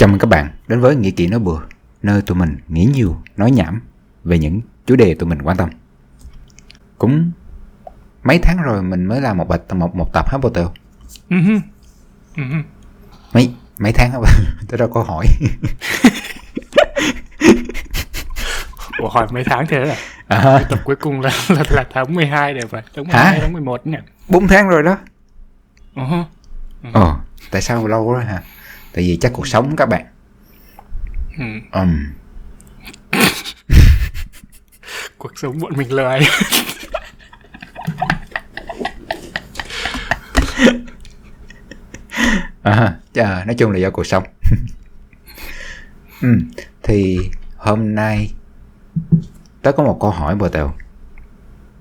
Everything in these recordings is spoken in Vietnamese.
Chào mừng các bạn đến với Nghĩ Kỹ Nói Bừa Nơi tụi mình nghĩ nhiều, nói nhảm Về những chủ đề tụi mình quan tâm Cũng mấy tháng rồi mình mới làm một bạch một, một tập Harry Potter Uh-huh. Uh-huh. Mấy mấy tháng không Tôi đâu có hỏi Ủa hỏi mấy tháng thế à? à, Tập cuối cùng là, là, là tháng 12 để phải Tháng 12, Hả? tháng 11 nhỉ? 4 tháng rồi đó Uh-huh. Ồ, tại sao lâu quá hả Tại vì chắc cuộc sống các bạn. Ừ. Ừm, Cuộc sống bọn mình lười à, chà, nói chung là do cuộc sống. Ừ, thì hôm nay tớ có một câu hỏi bờ tèo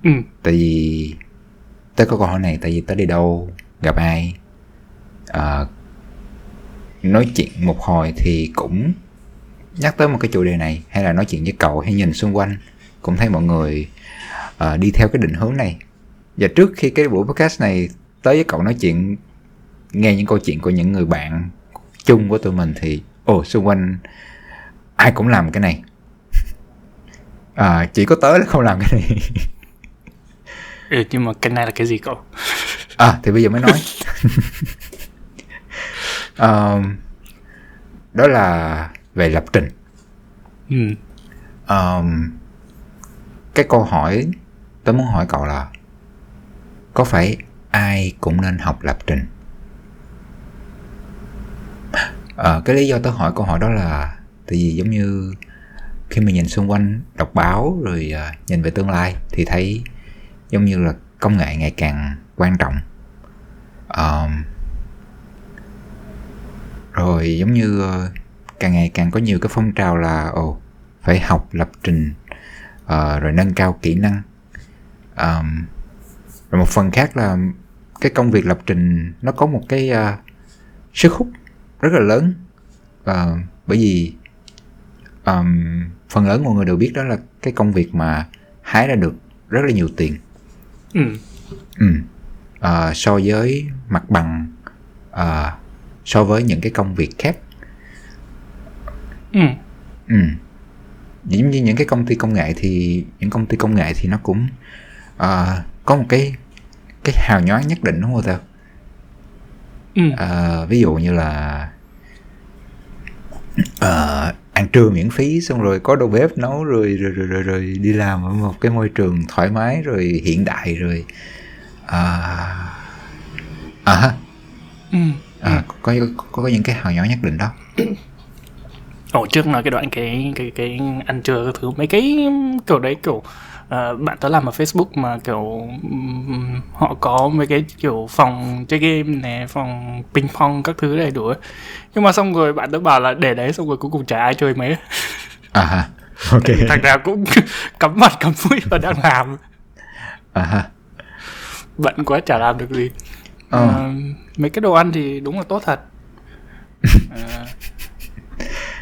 ừ. tại vì tớ có câu hỏi này tại vì tớ đi đâu gặp ai à, nói chuyện một hồi thì cũng nhắc tới một cái chủ đề này hay là nói chuyện với cậu hay nhìn xung quanh cũng thấy mọi người à, đi theo cái định hướng này. Và trước khi cái buổi podcast này tới với cậu nói chuyện nghe những câu chuyện của những người bạn chung của tụi mình thì ồ xung quanh ai cũng làm cái này. À, chỉ có tớ là không làm cái này. Ừ Nhưng mà cái này là cái gì cậu? À thì bây giờ mới nói Ờ, Đó là về lập trình. Ừ. Ờ, Cái câu hỏi Tớ muốn hỏi cậu là Có phải ai cũng nên học lập trình? Ờ, Cái lý do tớ hỏi câu hỏi đó là Tại vì giống như Khi mà nhìn xung quanh đọc báo Rồi à, nhìn về tương lai Thì thấy giống như là công nghệ ngày càng quan trọng. Ờm, rồi giống như ờ, càng ngày càng có nhiều cái phong trào là ồ phải học lập trình ờ, rồi nâng cao kỹ năng Ờm, rồi một phần khác là cái công việc lập trình nó có một cái ờ, sức hút rất là lớn Ờ, bởi vì ờm, phần lớn mọi người đều biết đó là cái công việc mà hái ra được rất là nhiều tiền Ừ. Ừ. Ờ, so với mặt bằng ờ, so với những cái công việc khác Ừ. ừ. giống như những cái công ty công nghệ thì những công ty công nghệ thì nó cũng ờ, có một cái cái hào nhoáng nhất định đúng không tao Ừ. Ờ, ví dụ như là ờ, ăn trưa miễn phí xong rồi có đầu bếp nấu rồi rồi rồi rồi, rồi đi làm ở một cái môi trường thoải mái rồi hiện đại rồi à à Ừ. à, có, có có những cái hào nhoáng nhất định đó. Ồ trước nói cái đoạn cái cái cái ăn trưa các thứ mấy cái kiểu đấy kiểu ờ, bạn tớ làm ở Facebook mà kiểu ừm, họ có mấy cái kiểu phòng chơi game này phòng ping pong các thứ đầy đủ ấy. nhưng mà xong rồi bạn tớ bảo là để đấy xong rồi cuối cùng chả ai chơi mấy. À ha ok. thành ra cũng cắm mặt cắm mũi và đang làm. À ha. Bận quá chả làm được gì Ờ. Ờ, mấy cái đồ ăn thì đúng là tốt thật Ờ,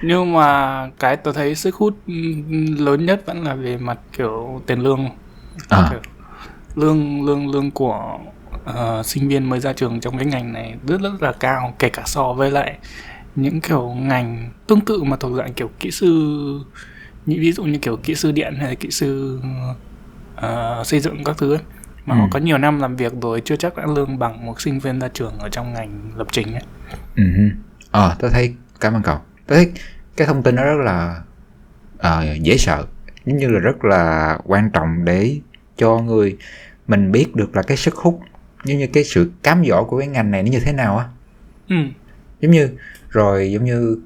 nhưng mà cái tôi thấy sức hút lớn nhất vẫn là về mặt kiểu tiền lương à, Kiểu lương lương lương của ờ, sinh viên mới ra trường trong cái ngành này rất rất là cao kể cả so với lại những kiểu ngành tương tự mà thuộc dạng kiểu kỹ sư như ví dụ như kiểu kỹ sư điện hay là kỹ sư ờ, xây dựng các thứ ấy. Mà Ừ. họ có nhiều năm làm việc rồi chưa chắc đã lương bằng một sinh viên ra trường ở trong ngành lập trình ấy. ừ ờ tôi thấy cảm ơn cậu tôi thấy cái thông tin đó rất là ờ, dễ sợ giống như là rất là quan trọng để cho người mình biết được là cái sức hút giống như cái sự cám dỗ của cái ngành này nó như thế nào á Ừ. giống như rồi giống như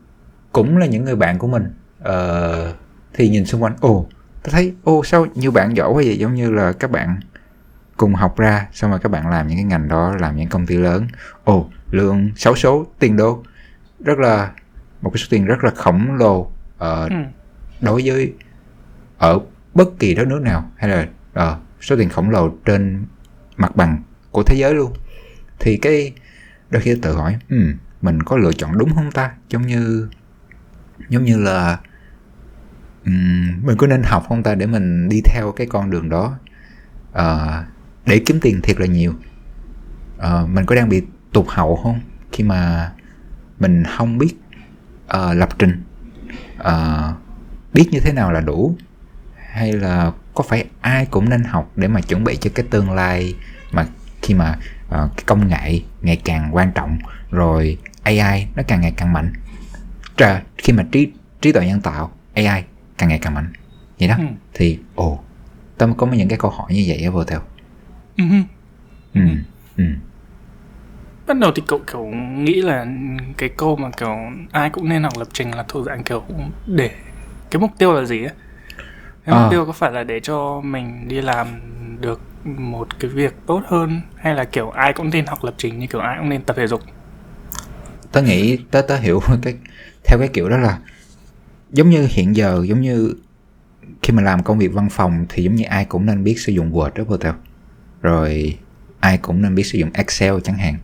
cũng là những người bạn của mình ờ, thì nhìn xung quanh ồ tôi thấy ô sao nhiều bạn giỏi quá vậy giống như là các bạn cùng học ra xong rồi các bạn làm những cái ngành đó làm những công ty lớn. Ồ lương 6 số tiền đô. Rất là một cái số tiền rất là khổng lồ ờ, Ừ. đối với ở bất kỳ đất nước nào. Hay là ờ, số tiền khổng lồ trên mặt bằng của thế giới luôn. Thì cái đôi khi tự hỏi ừ, mình có lựa chọn đúng không ta? Giống như giống như là ừm, mình có nên học không ta để mình đi theo cái con đường đó? Ờ, để kiếm tiền thiệt là nhiều. Ờ, mình có đang bị tụt hậu không? Khi mà mình không biết uh, lập trình. Uh, biết như thế nào là đủ? Hay là có phải ai cũng nên học để mà chuẩn bị cho cái tương lai mà khi mà uh, cái công nghệ ngày càng quan trọng rồi AI nó càng ngày càng mạnh? Trà, khi mà trí trí tuệ nhân tạo AI càng ngày càng mạnh. Vậy đó. Ừ. thì ồ tao có những cái câu hỏi như vậy á vô theo Ừ. ừ ừ Bắt đầu thì cậu kiểu nghĩ là cái câu mà kiểu ai cũng nên học lập trình là thuộc dạng kiểu để cái mục tiêu là gì ấy? Cái mục À. tiêu có phải là để cho mình đi làm được một cái việc tốt hơn hay là kiểu ai cũng nên học lập trình như kiểu ai cũng nên tập thể dục? tớ nghĩ tớ tớ hiểu cái theo cái kiểu đó là giống như hiện giờ giống như khi mà làm công việc văn phòng thì giống như ai cũng nên biết sử dụng Word đó theo rồi ai cũng nên biết sử dụng Excel chẳng hạn.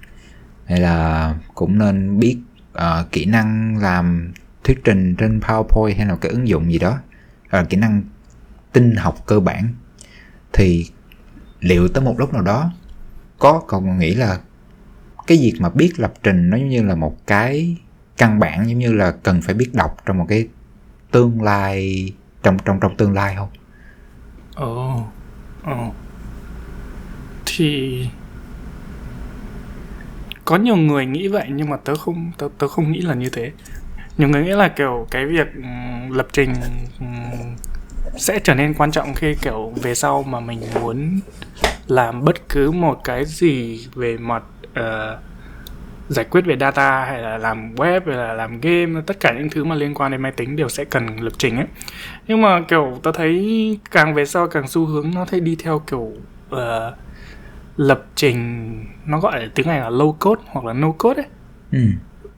Hay là cũng nên biết uh, kỹ năng làm thuyết trình trên PowerPoint hay là cái ứng dụng gì đó. Là kỹ năng tin học cơ bản. Thì liệu tới một lúc nào đó có còn nghĩ là cái việc mà biết lập trình nó giống như là một cái căn bản giống như là cần phải biết đọc trong một cái tương lai trong trong trong tương lai không? Ồ, ồ. Thì có nhiều người nghĩ vậy nhưng mà tớ không tớ, tớ không nghĩ là như thế. Nhiều người nghĩ là kiểu cái việc ừ, lập trình ừ, sẽ trở nên quan trọng khi kiểu về sau mà mình muốn làm bất cứ một cái gì về mặt uh, giải quyết về data hay là làm web hay là làm game tất cả những thứ mà liên quan đến máy tính đều sẽ cần lập trình ấy nhưng mà kiểu tớ thấy càng về sau càng xu hướng nó thấy đi theo kiểu uh, lập trình nó gọi là tiếng Anh là low code hoặc là no code ấy ừ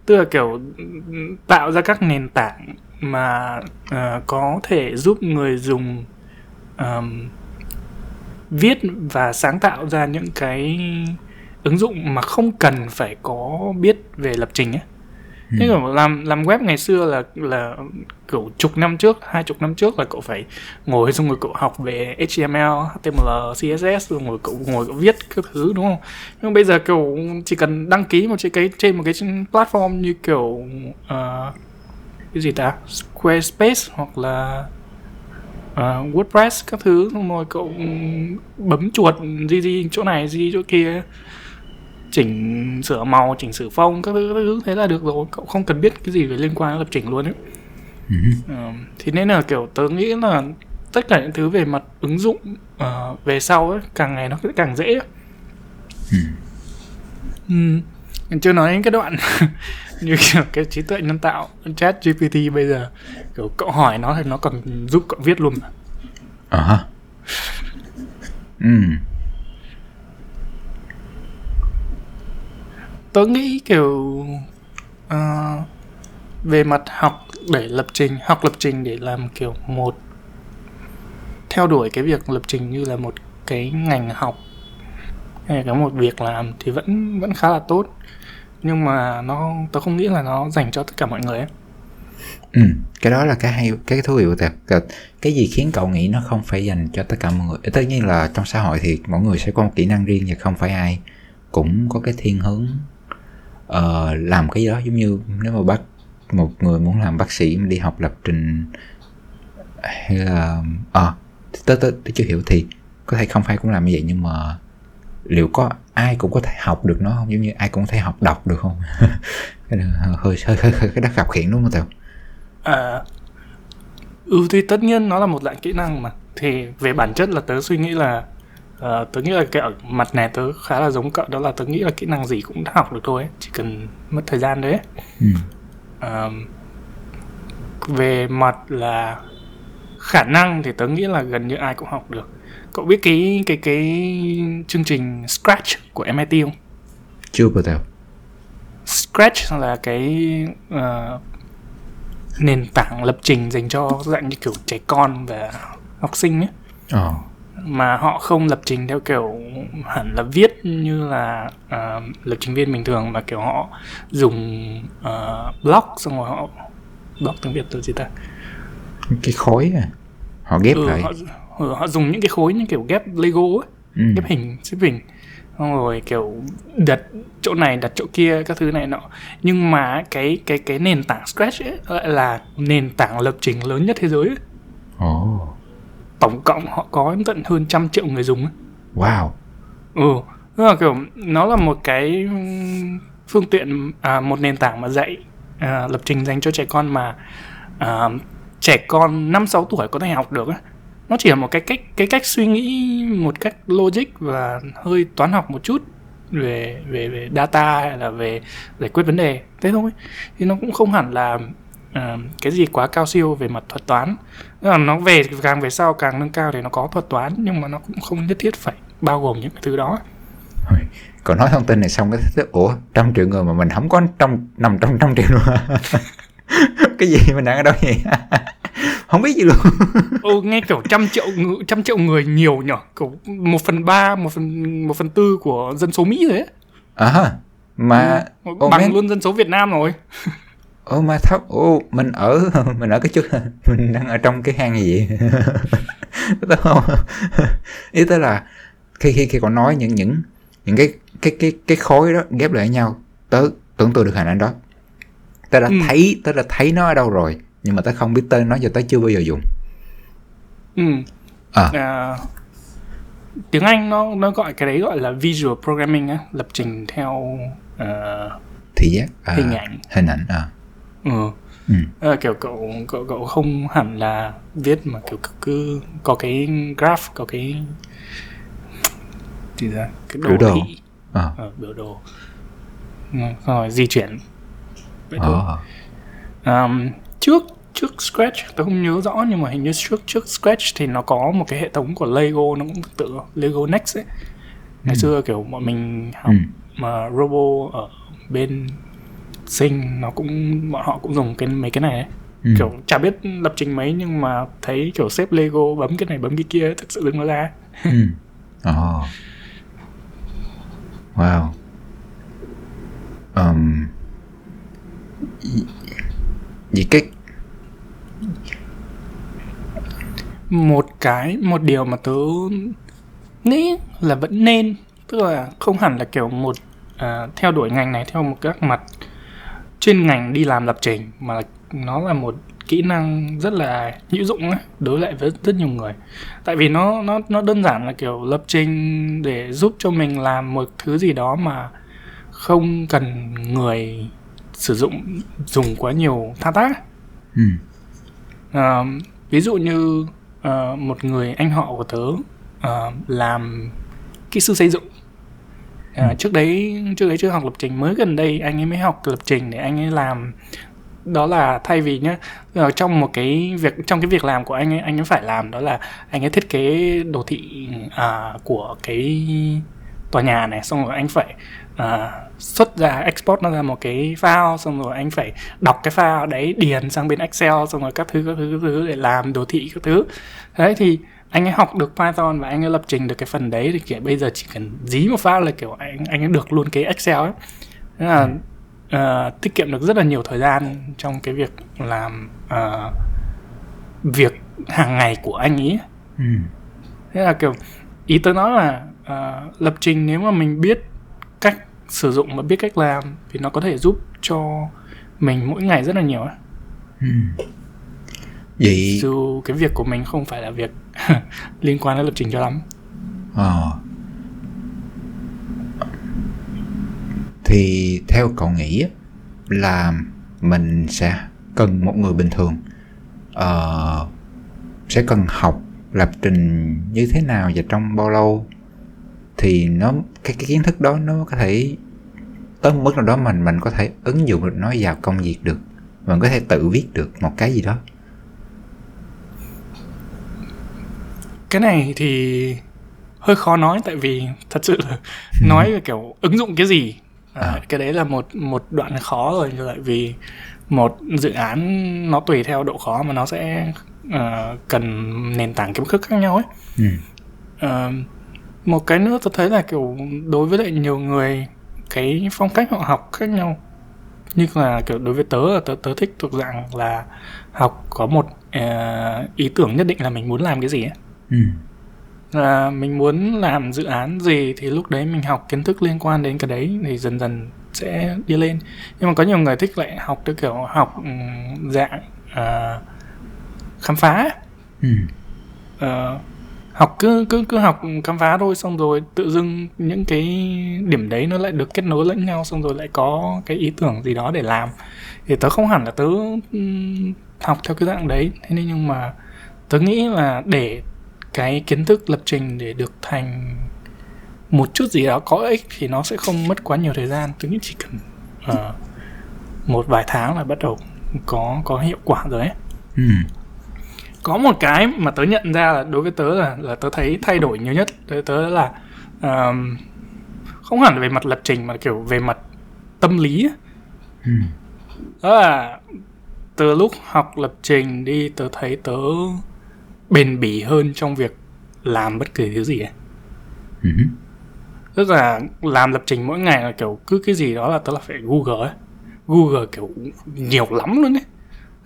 tức là kiểu tạo ra các nền tảng mà ờ, có thể giúp người dùng ờm, viết và sáng tạo ra những cái ứng dụng mà không cần phải có biết về lập trình ấy. Thế kiểu làm làm web ngày xưa là là kiểu chục năm trước, hai chục năm trước là cậu phải ngồi xong rồi cậu học về HTML, HTML, CSS rồi ngồi cậu ngồi cậu viết các thứ đúng không? Nhưng bây giờ kiểu chỉ cần đăng ký một cái cái trên một cái platform như kiểu ờ, cái gì ta, Squarespace hoặc là ờ, WordPress các thứ xong rồi cậu bấm chuột gì gì chỗ này gì chỗ kia chỉnh sửa màu chỉnh sửa phông các thứ, các thứ thế là được rồi cậu không cần biết cái gì về liên quan đến lập trình luôn ấy Ừ. Ờ, thì nên là kiểu tớ nghĩ là tất cả những thứ về mặt ứng dụng ờ, về sau ấy càng ngày nó sẽ càng dễ ấy. ừ. Mình chưa nói đến cái đoạn như kiểu cái trí tuệ nhân tạo chat GPT bây giờ kiểu cậu hỏi nó thì nó còn giúp cậu viết luôn mà. ờ ha ừ tớ nghĩ kiểu uh, về mặt học để lập trình học lập trình để làm kiểu một theo đuổi cái việc lập trình như là một cái ngành học hay là cái một việc làm thì vẫn vẫn khá là tốt. Nhưng mà nó tớ không nghĩ là nó dành cho tất cả mọi người ấy. ừ cái đó là cái hay cái thú vị của thật Cái- cái gì khiến cậu nghĩ nó không phải dành cho tất cả mọi người? Tất nhiên là trong xã hội thì mỗi người sẽ có một kỹ năng riêng và không phải ai cũng có cái thiên hướng uh, làm cái gì đó giống như nếu mà bác một người muốn làm bác sĩ mà đi học lập trình hay là ờ tớ, tớ, tớ chưa hiểu thì có thể không phải cũng làm như vậy nhưng mà liệu có ai cũng có thể học được nó không? Giống như ai cũng có thể học đọc được không? Cái hơi hơi hơi, hơi cái đó gặp khiển đúng không tao À, ừ thì tất nhiên nó là một dạng kỹ năng mà. Thì về bản chất là tớ suy nghĩ là ờ, tớ nghĩ là cái ở mặt này tớ khá là giống cậu đó là tớ nghĩ là kỹ năng gì cũng đã học được thôi ấy. chỉ cần mất thời gian đấy ừ. Ờ, về mặt là khả năng thì tớ nghĩ là gần như ai cũng học được cậu biết cái cái cái chương trình Scratch của MIT không? chưa bao giờ Scratch là cái ờ, nền tảng lập trình dành cho dạng như kiểu trẻ con và học sinh ấy ờ mà họ không lập trình theo kiểu hẳn là viết như là ờ, lập trình viên bình thường mà kiểu họ dùng uh, block xong rồi họ block tiếng việt từ gì ta? Cái khối à? Họ ghép ừ, lại. họ, ừ, họ dùng những cái khối như kiểu ghép lego ấy ừ. ghép hình xếp hình. Xong rồi kiểu đặt chỗ này đặt chỗ kia các thứ này nọ. Nhưng mà cái cái cái nền tảng Scratch ấy lại là nền tảng lập trình lớn nhất thế giới ấy. Ồ, tổng cộng họ có tận hơn trăm triệu người dùng ấy. wow. ừ là kiểu nó là một cái ừm, phương tiện à, một nền tảng mà dạy à, lập trình dành cho trẻ con mà à, trẻ con năm sáu tuổi có thể học được ấy. nó chỉ là một cái cách cái cách suy nghĩ một cách logic và hơi toán học một chút về về về data hay là về giải quyết vấn đề thế thôi thì nó cũng không hẳn là à, cái gì quá cao siêu về mặt thuật toán. Tức là nó về càng về sau càng nâng cao thì nó có thuật toán nhưng mà nó cũng không nhất thiết phải bao gồm những cái thứ đó. Còn nói thông tin này xong cái thứ ủa trăm triệu người mà mình không có trong nằm trong trăm triệu luôn cái gì mình đang ở đâu vậy? Không biết gì luôn. Ừ, nghe kiểu trăm triệu trăm triệu người nhiều nhở? Kiểu một phần ba một phần một phần tư của dân số mỹ rồi ấy. À mà ô, bằng man, luôn dân số việt nam rồi ô mà thấp ô mình ở mình ở cái chút mình đang ở trong cái hang gì vậy Đúng không ý tới là khi khi khi còn nói những những những cái cái cái cái khối đó ghép lại với nhau tớ tưởng tượng được hình ảnh đó tớ đã Ừ. thấy tớ đã thấy nó ở đâu rồi nhưng mà tớ không biết tên nó cho tớ chưa bao giờ dùng ừ. À. À, tiếng anh nó nó gọi cái đấy gọi là visual programming á lập trình theo ờ, thị giác à, hình ảnh hình ảnh à ừ. Ừ. Ờ, kiểu cậu cậu cậu không hẳn là viết mà kiểu cứ, cứ có cái graph có cái gì ra cái Biểu đồ. thị à, ờ, biểu đồ rồi di chuyển vậy thôi à. Um, trước trước Scratch tôi không nhớ rõ nhưng mà hình như trước trước Scratch thì nó có một cái hệ thống của Lego nó cũng tương tự Lego Next ấy ngày Ừ. xưa kiểu bọn mình học Ừ. mà Robo ở bên sinh nó cũng bọn họ cũng dùng cái mấy cái này ấy. Ừ. kiểu chả biết lập trình mấy nhưng mà thấy kiểu xếp Lego bấm cái này bấm cái kia thực sự đứng nó ra Ừ. Ồ. Wow. Um, vậy cái một cái một điều mà tớ nghĩ là vẫn nên tức là không hẳn là kiểu một à, theo đuổi ngành này theo một các mặt chuyên ngành đi làm lập trình mà là nó là một kỹ năng rất là hữu dụng ấy, đối lại với rất nhiều người. Tại vì nó nó nó đơn giản là kiểu lập trình để giúp cho mình làm một thứ gì đó mà không cần người sử dụng dùng quá nhiều thao tác. Ừ. Ờ, ví dụ như ờ, một người anh họ của tớ ờ, làm kỹ sư xây dựng Ờ, Ừ. trước đấy trước đấy chưa học lập trình. Mới gần đây anh ấy mới học lập trình để anh ấy làm. Đó là thay vì nhá ở trong một cái việc trong cái việc làm của anh ấy anh ấy phải làm đó là anh ấy thiết kế đồ thị à, của cái tòa nhà này. Xong rồi anh phải à, xuất ra export nó ra một cái file. Xong rồi anh phải đọc cái file đấy điền sang bên Excel. Xong rồi các thứ các thứ các thứ để làm đồ thị các thứ. Đấy thì anh ấy học được Python và anh ấy lập trình được cái phần đấy thì kiểu bây giờ chỉ cần dí một phát là kiểu anh anh ấy được luôn cái Excel ấy Thế là ờ, tiết kiệm được rất là nhiều thời gian trong cái việc làm ờ, việc hàng ngày của anh ấy Ừ. thế là kiểu ý tôi nói là ờ, lập trình nếu mà mình biết cách sử dụng và biết cách làm thì nó có thể giúp cho mình mỗi ngày rất là nhiều ấy. Ừ. Vậy dù cái việc của mình không phải là việc liên quan đến lập trình cho lắm ờ. thì theo cậu nghĩ là mình sẽ cần một người bình thường ờ, sẽ cần học lập trình như thế nào và trong bao lâu thì nó cái, cái kiến thức đó nó có thể tới một mức nào đó mình mình có thể ứng dụng được nó vào công việc được mình có thể tự viết được một cái gì đó cái này thì hơi khó nói tại vì thật sự là nói về kiểu ứng dụng cái gì. À, À. cái đấy là một một đoạn khó rồi tại vì một dự án nó tùy theo độ khó mà nó sẽ ờ, cần nền tảng kiến thức khác nhau ấy. Ừ. Ờ, một cái nữa tôi thấy là kiểu đối với lại nhiều người cái phong cách họ học khác nhau. Như là kiểu đối với tớ là tớ, tớ thích thuộc dạng là học có một ờ, ý tưởng nhất định là mình muốn làm cái gì ấy Ừ. là mình muốn làm dự án gì thì lúc đấy mình học kiến thức liên quan đến cái đấy thì dần dần sẽ đi lên nhưng mà có nhiều người thích lại học theo kiểu học um, dạng uh, khám phá ừ. uh, học cứ cứ cứ học khám phá thôi xong rồi tự dưng những cái điểm đấy nó lại được kết nối lẫn nhau xong rồi lại có cái ý tưởng gì đó để làm thì tớ không hẳn là tớ um, học theo cái dạng đấy thế nên nhưng mà tớ nghĩ là để cái kiến thức lập trình để được thành một chút gì đó có ích thì nó sẽ không mất quá nhiều thời gian tôi nghĩ chỉ cần uh, một vài tháng là bắt đầu có có hiệu quả rồi ấy Ừ. có một cái mà tớ nhận ra là đối với tớ là là tớ thấy thay đổi nhiều nhất đối với tớ là um, không hẳn về mặt lập trình mà kiểu về mặt tâm lý ấy. Ừ. đó là từ lúc học lập trình đi tớ thấy tớ bền bỉ hơn trong việc làm bất kỳ thứ gì ấy Ừ. tức là làm lập trình mỗi ngày là kiểu cứ cái gì đó là tớ là phải google ấy google kiểu nhiều lắm luôn ấy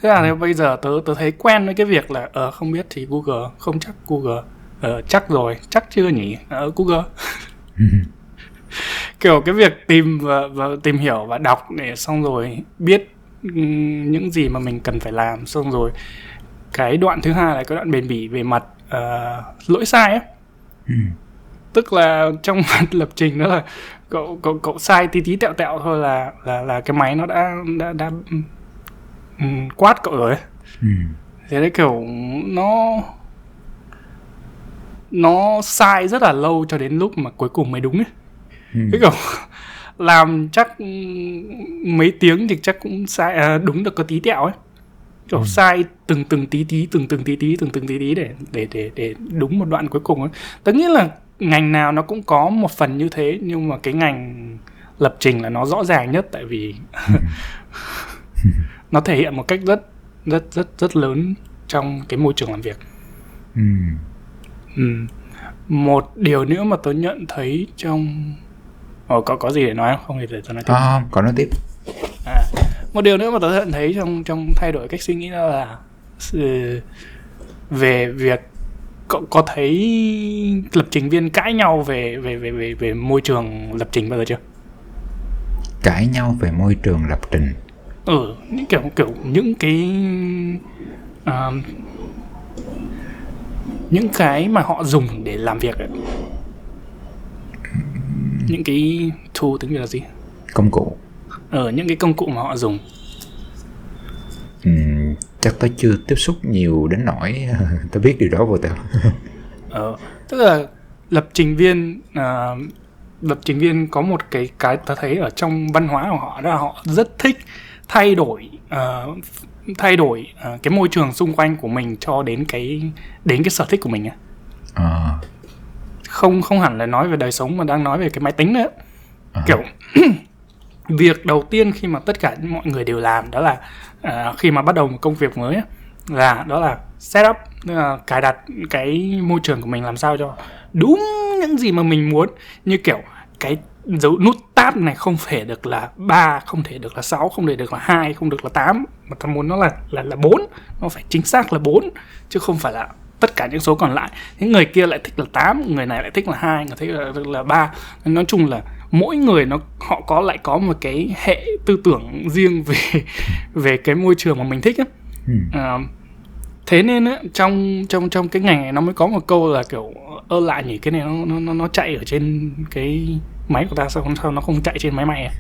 thế là ừ. bây giờ tớ tớ thấy quen với cái việc là ờ không biết thì google không chắc google ờ chắc rồi chắc chưa nhỉ ờ google Ừ. kiểu cái việc tìm và, và tìm hiểu và đọc để xong rồi biết những gì mà mình cần phải làm xong rồi cái đoạn thứ hai là cái đoạn bền bỉ về mặt ờ, lỗi sai ấy Ừ. tức là trong mặt lập trình đó là cậu cậu cậu sai tí tí tẹo tẹo thôi là là là cái máy nó đã đã đã um, quát cậu rồi ấy. Ừ. thế đấy kiểu nó nó sai rất là lâu cho đến lúc mà cuối cùng mới đúng ấy Ừ. cái kiểu làm chắc ừm, mấy tiếng thì chắc cũng sai à, đúng được có tí tẹo ấy kiểu Ừ. sai từng từng tí tí từng từng tí tí từng từng tí tí để để để để đúng một đoạn cuối cùng ấy tớ nghĩ là ngành nào nó cũng có một phần như thế nhưng mà cái ngành lập trình là nó rõ ràng nhất tại vì nó thể hiện một cách rất rất rất rất lớn trong cái môi trường làm việc Ừ. Ừ. Một điều nữa mà tôi nhận thấy trong Ồ, có có gì để nói không? Thì để tôi nói tiếp. Không, còn nói tiếp. À, một điều nữa mà tôi nhận thấy trong trong thay đổi cách suy nghĩ đó là về việc cậu có thấy lập trình viên cãi nhau về về về về về môi trường lập trình bao giờ chưa? Cãi nhau về môi trường lập trình. Ừ, những kiểu kiểu những cái à, những cái mà họ dùng để làm việc ấy. Những cái tool tiếng Việt là gì? Công cụ. Ở những cái công cụ mà họ dùng. Ừ, chắc tớ chưa tiếp xúc nhiều đến nỗi tớ biết điều đó vô tao. Ờ, tức là lập trình viên à, lập trình viên có một cái cái ta thấy ở trong văn hóa của họ đó là họ rất thích thay đổi ờ, thay đổi ờ, cái môi trường xung quanh của mình cho đến cái đến cái sở thích của mình á. Ờ, không không hẳn là nói về đời sống mà đang nói về cái máy tính nữa À. kiểu việc đầu tiên khi mà tất cả mọi người đều làm đó là uh, khi mà bắt đầu một công việc mới là đó là setup tức ờ, là cài đặt cái môi trường của mình làm sao cho đúng những gì mà mình muốn như kiểu cái dấu nút tab này không thể được là 3, không thể được là 6, không thể được là 2, không được là 8 mà ta muốn nó là là là 4, nó phải chính xác là 4 chứ không phải là tất cả những số còn lại. Những người kia lại thích là 8, người này lại thích là 2, người thích là là 3. Nói chung là mỗi người nó họ có lại có một cái hệ tư tưởng riêng về về cái môi trường mà mình thích á. ừ. À, thế nên á trong trong trong cái ngành này nó mới có một câu là kiểu ơ lại nhỉ cái này nó nó nó, chạy ở trên cái máy của ta sao không sao nó không chạy trên máy mày à?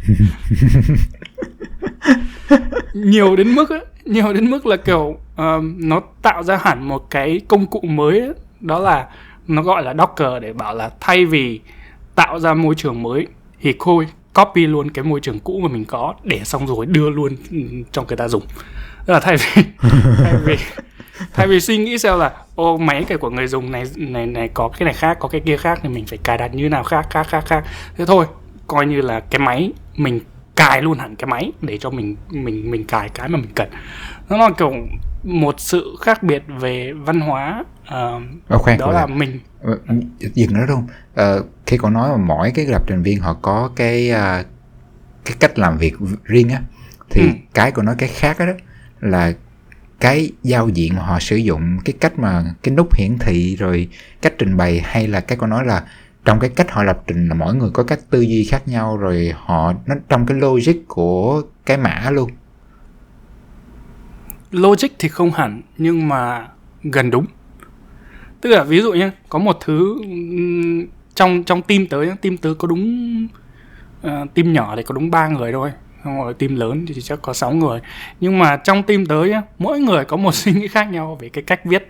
nhiều đến mức á nhiều đến mức là kiểu um, nó tạo ra hẳn một cái công cụ mới á, đó là nó gọi là Docker để bảo là thay vì tạo ra môi trường mới thì khôi copy luôn cái môi trường cũ mà mình có để xong rồi đưa luôn ừ, cho người ta dùng. Tức là thay vì thay vì thay vì suy nghĩ xem là ô máy cái của người dùng này này này có cái này khác có cái kia khác thì mình phải cài đặt như nào khác khác khác khác. Thế thôi coi như là cái máy mình cài luôn hẳn cái máy để cho mình mình mình cài cái mà mình cần. Nó là kiểu một sự khác biệt về văn hóa ờ, Ờ, khoan, đó khoan. là mình Ờ, dừng nữa không ờ, khi cậu nói mà mỗi cái lập trình viên họ có cái à, cái cách làm việc riêng á thì Ừ. cái của nó cái khác đó, đó là cái giao diện mà họ sử dụng cái cách mà cái nút hiển thị rồi cách trình bày hay là cái con nói là trong cái cách họ lập trình là mỗi người có cách tư duy khác nhau rồi họ nó trong cái logic của cái mã luôn logic thì không hẳn nhưng mà gần đúng. Tức là ví dụ nhé có một thứ trong trong team tới, team tớ có đúng uh, team nhỏ thì có đúng ba người thôi xong rồi team lớn thì chắc có 6 người. Nhưng mà trong team tới nhá mỗi người có một suy nghĩ khác nhau về cái cách viết.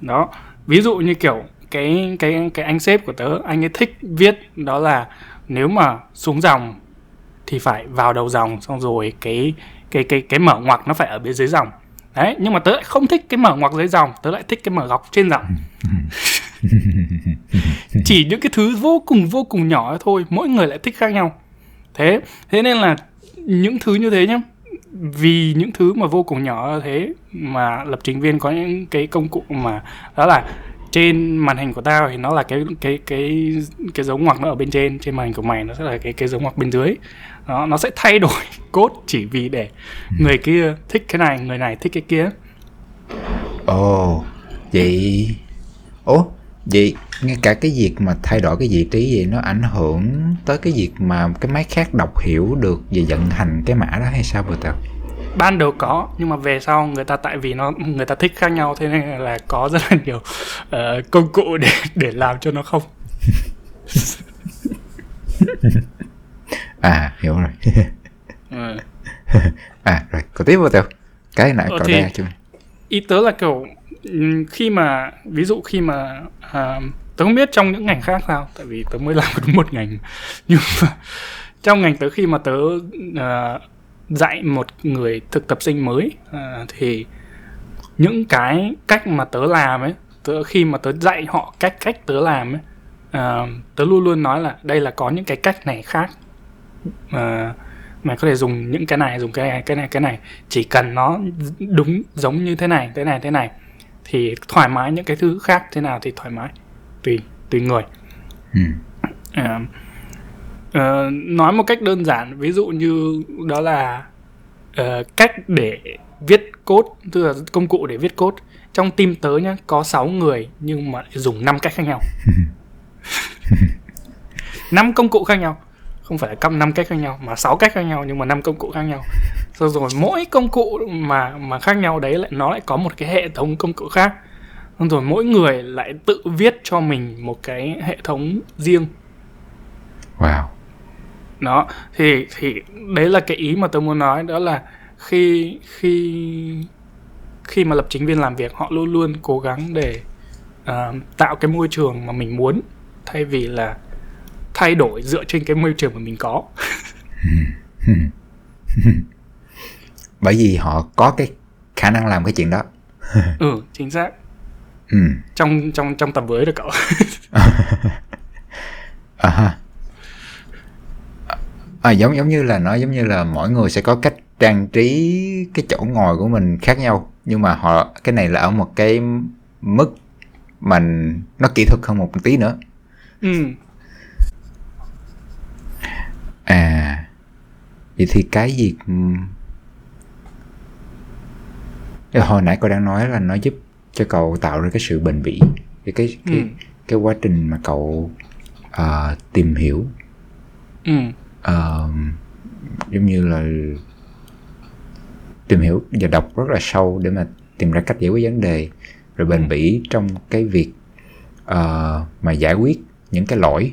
Đó ví dụ như kiểu cái cái cái anh sếp của tớ anh ấy thích viết đó là nếu mà xuống dòng thì phải vào đầu dòng xong rồi cái cái cái cái mở ngoặc nó phải ở bên dưới dòng đấy nhưng mà tớ lại không thích cái mở ngoặc dưới dòng tớ lại thích cái mở góc trên dòng. Chỉ những cái thứ vô cùng vô cùng nhỏ thôi mỗi người lại thích khác nhau. Thế thế nên là những thứ như thế nhá. Vì những thứ mà vô cùng nhỏ thế mà lập trình viên có những cái công cụ mà đó là trên màn hình của tao thì nó là cái cái cái cái dấu ngoặc nó ở bên trên trên màn hình của mày nó sẽ là cái cái dấu ngoặc bên dưới đó nó sẽ thay đổi cốt chỉ vì để người kia thích cái này người này thích cái kia. Ồ oh, vậy ủa vậy ngay cả cái việc mà thay đổi cái vị trí gì nó ảnh hưởng tới cái việc mà cái máy khác đọc hiểu được và vận hành cái mã đó hay sao vậy tao ban đầu có nhưng mà về sau người ta tại vì nó người ta thích khác nhau thế nên là có rất là nhiều uh, công cụ để để làm cho nó không à hiểu rồi. Ừ. à rồi có tiếp vào tao cái nãy ờ, có ra chưa ý tớ là kiểu khi mà ví dụ khi mà uh, tớ không biết trong những ngành khác sao tại vì tớ mới làm đúng một ngành. Nhưng mà trong ngành tớ khi mà tớ uh, dạy một người thực tập sinh mới uh, thì những cái cách mà tớ làm ấy tớ khi mà tớ dạy họ cách cách tớ làm ấy uh, tớ luôn luôn nói là đây là có những cái cách này khác uh, mày có thể dùng những cái này dùng cái này cái này cái này. Chỉ cần nó đúng giống như thế này thế này thế này thì thoải mái những cái thứ khác thế nào thì thoải mái tùy tùy người. Ừ. uh, uh, nói một cách đơn giản ví dụ như đó là uh, cách để viết code tức là công cụ để viết code. Trong team tớ nhá có 6 người nhưng mà dùng 5 cách khác nhau. Năm công cụ khác nhau không phải là căm năm cách khác nhau mà sáu cách khác nhau nhưng mà năm công cụ khác nhau. Rồi rồi mỗi công cụ mà mà khác nhau đấy lại nó lại có một cái hệ thống công cụ khác. Rồi mỗi người lại tự viết cho mình một cái hệ thống riêng. Wow. Đó thì thì đấy là cái ý mà tôi muốn nói đó là khi khi khi mà lập trình viên làm việc họ luôn luôn cố gắng để uh, tạo cái môi trường mà mình muốn thay vì là thay đổi dựa trên cái môi trường mà mình có. Bởi vì họ có cái khả năng làm cái chuyện đó. Ừ chính xác. Ừ. trong trong trong tập với được cậu. À ha. À, giống giống như là nó giống như là mỗi người sẽ có cách trang trí cái chỗ ngồi của mình khác nhau. Nhưng mà họ cái này là ở một cái mức mình nó kỹ thuật hơn một tí nữa. Ừ à vậy thì cái gì hồi nãy cô đang nói là nó giúp cho cậu tạo ra cái sự bền bỉ cái cái cái, ừ. cái quá trình mà cậu uh, tìm hiểu ừ. uh, giống như là tìm hiểu và đọc rất là sâu để mà tìm ra cách giải quyết vấn đề rồi bền ừ. bỉ trong cái việc uh, mà giải quyết những cái lỗi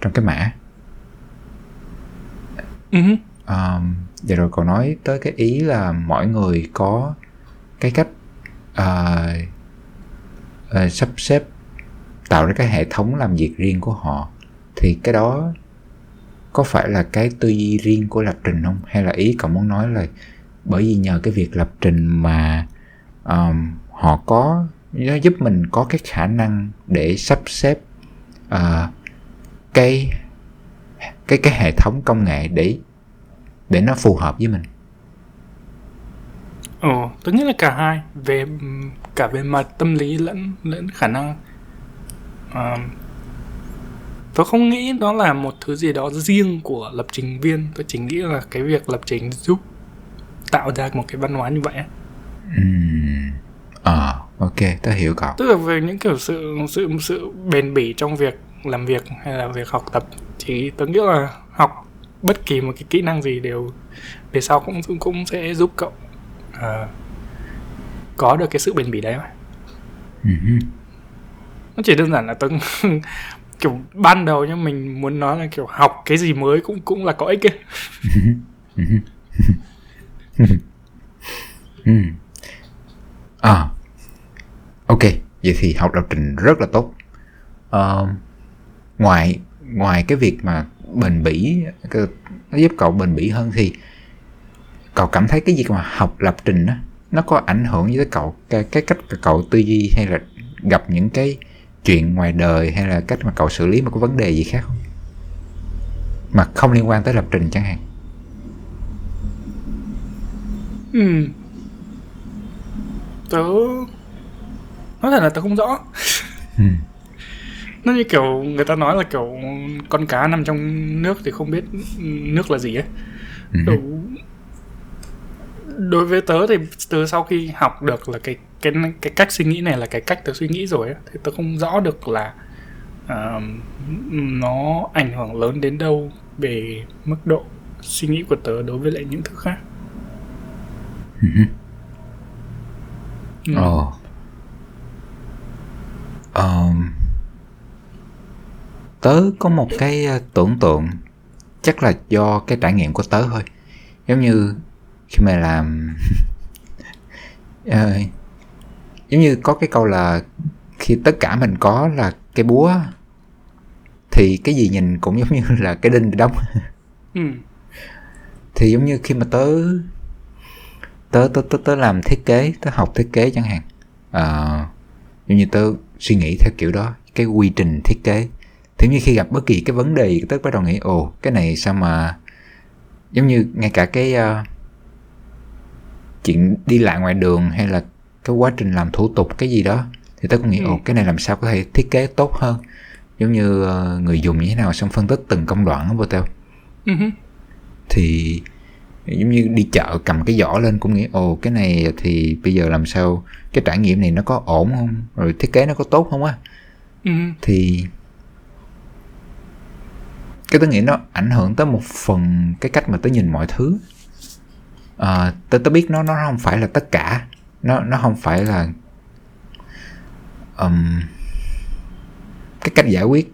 trong cái mã uh-huh. um, và rồi cậu nói tới cái ý là mỗi người có cái cách uh, uh, sắp xếp tạo ra cái hệ thống làm việc riêng của họ thì cái đó có phải là cái tư duy riêng của lập trình không hay là ý cậu muốn nói là bởi vì nhờ cái việc lập trình mà um, họ có nó giúp mình có cái khả năng để sắp xếp uh, cái cái cái hệ thống công nghệ để để nó phù hợp với mình Ồ, tôi nghĩ là cả hai về cả về mặt tâm lý lẫn lẫn khả năng à, tôi không nghĩ đó là một thứ gì đó riêng của lập trình viên tôi chỉ nghĩ là cái việc lập trình giúp tạo ra một cái văn hóa như vậy Ừm. Ờ, ok, tớ hiểu cậu. tức là về những kiểu sự sự sự bền bỉ trong việc làm việc hay là việc học tập thì tớ nghĩ là học bất kỳ một cái kỹ năng gì đều về sau cũng cũng, cũng sẽ giúp cậu ờ, có được cái sự bền bỉ đấy mà. Ừm. nó chỉ đơn giản là tớ kiểu ban đầu nhá mình muốn nói là kiểu học cái gì mới cũng cũng là có ích ấy. Ừm. Ờ. Ok, vậy thì học lập trình rất là tốt. Ờ, ngoài ngoài cái việc mà bền bỉ nó giúp cậu bền bỉ hơn thì cậu cảm thấy cái việc mà học lập trình á nó có ảnh hưởng với cậu cái, cái cách mà cậu tư duy hay là gặp những cái chuyện ngoài đời hay là cách mà cậu xử lý một cái vấn đề gì khác không mà không liên quan tới lập trình chẳng hạn Ừ. Tớ nói thật là tớ không rõ. ừ. Nó như kiểu người ta nói là kiểu con cá nằm trong nước thì không biết nước là gì ấy. Ừ. Kiểu, đối với tớ thì từ sau khi học được là cái cái cái cách suy nghĩ này là cái cách tớ suy nghĩ rồi ấy, thì tớ không rõ được là ờ, nó ảnh hưởng lớn đến đâu về mức độ suy nghĩ của tớ đối với lại những thứ khác. Ừ. Ừ. Ồ. Tớ có một cái ờ, tưởng tượng chắc là do cái trải nghiệm của tớ thôi. Giống như khi mà làm Ờ, giống như có cái câu là khi tất cả mình có là cái búa thì cái gì nhìn cũng giống như là cái đinh đóng. Ừ. thì giống như khi mà tớ tớ tớ tớ, tớ làm thiết kế tớ học thiết kế chẳng hạn Ờ, giống như tớ suy nghĩ theo kiểu đó cái quy trình thiết kế thì như khi gặp bất kỳ cái vấn đề gì tớ bắt đầu nghĩ ồ cái này sao mà giống như ngay cả cái ờ, chuyện đi lại ngoài đường hay là cái quá trình làm thủ tục cái gì đó thì tớ cũng nghĩ Ừ. ồ cái này làm sao có thể thiết kế tốt hơn giống như ờ, người dùng như thế nào xong phân tích từng công đoạn vô tao Ừ. thì giống như đi chợ cầm cái giỏ lên cũng nghĩ ồ cái này thì bây giờ làm sao cái trải nghiệm này nó có ổn không rồi thiết kế nó có tốt không á Ừ. thì cái tôi nghĩ nó ảnh hưởng tới một phần cái cách mà tớ nhìn mọi thứ. À, tớ tớ biết nó nó không phải là tất cả. Nó nó không phải là ừm, cái cách giải quyết.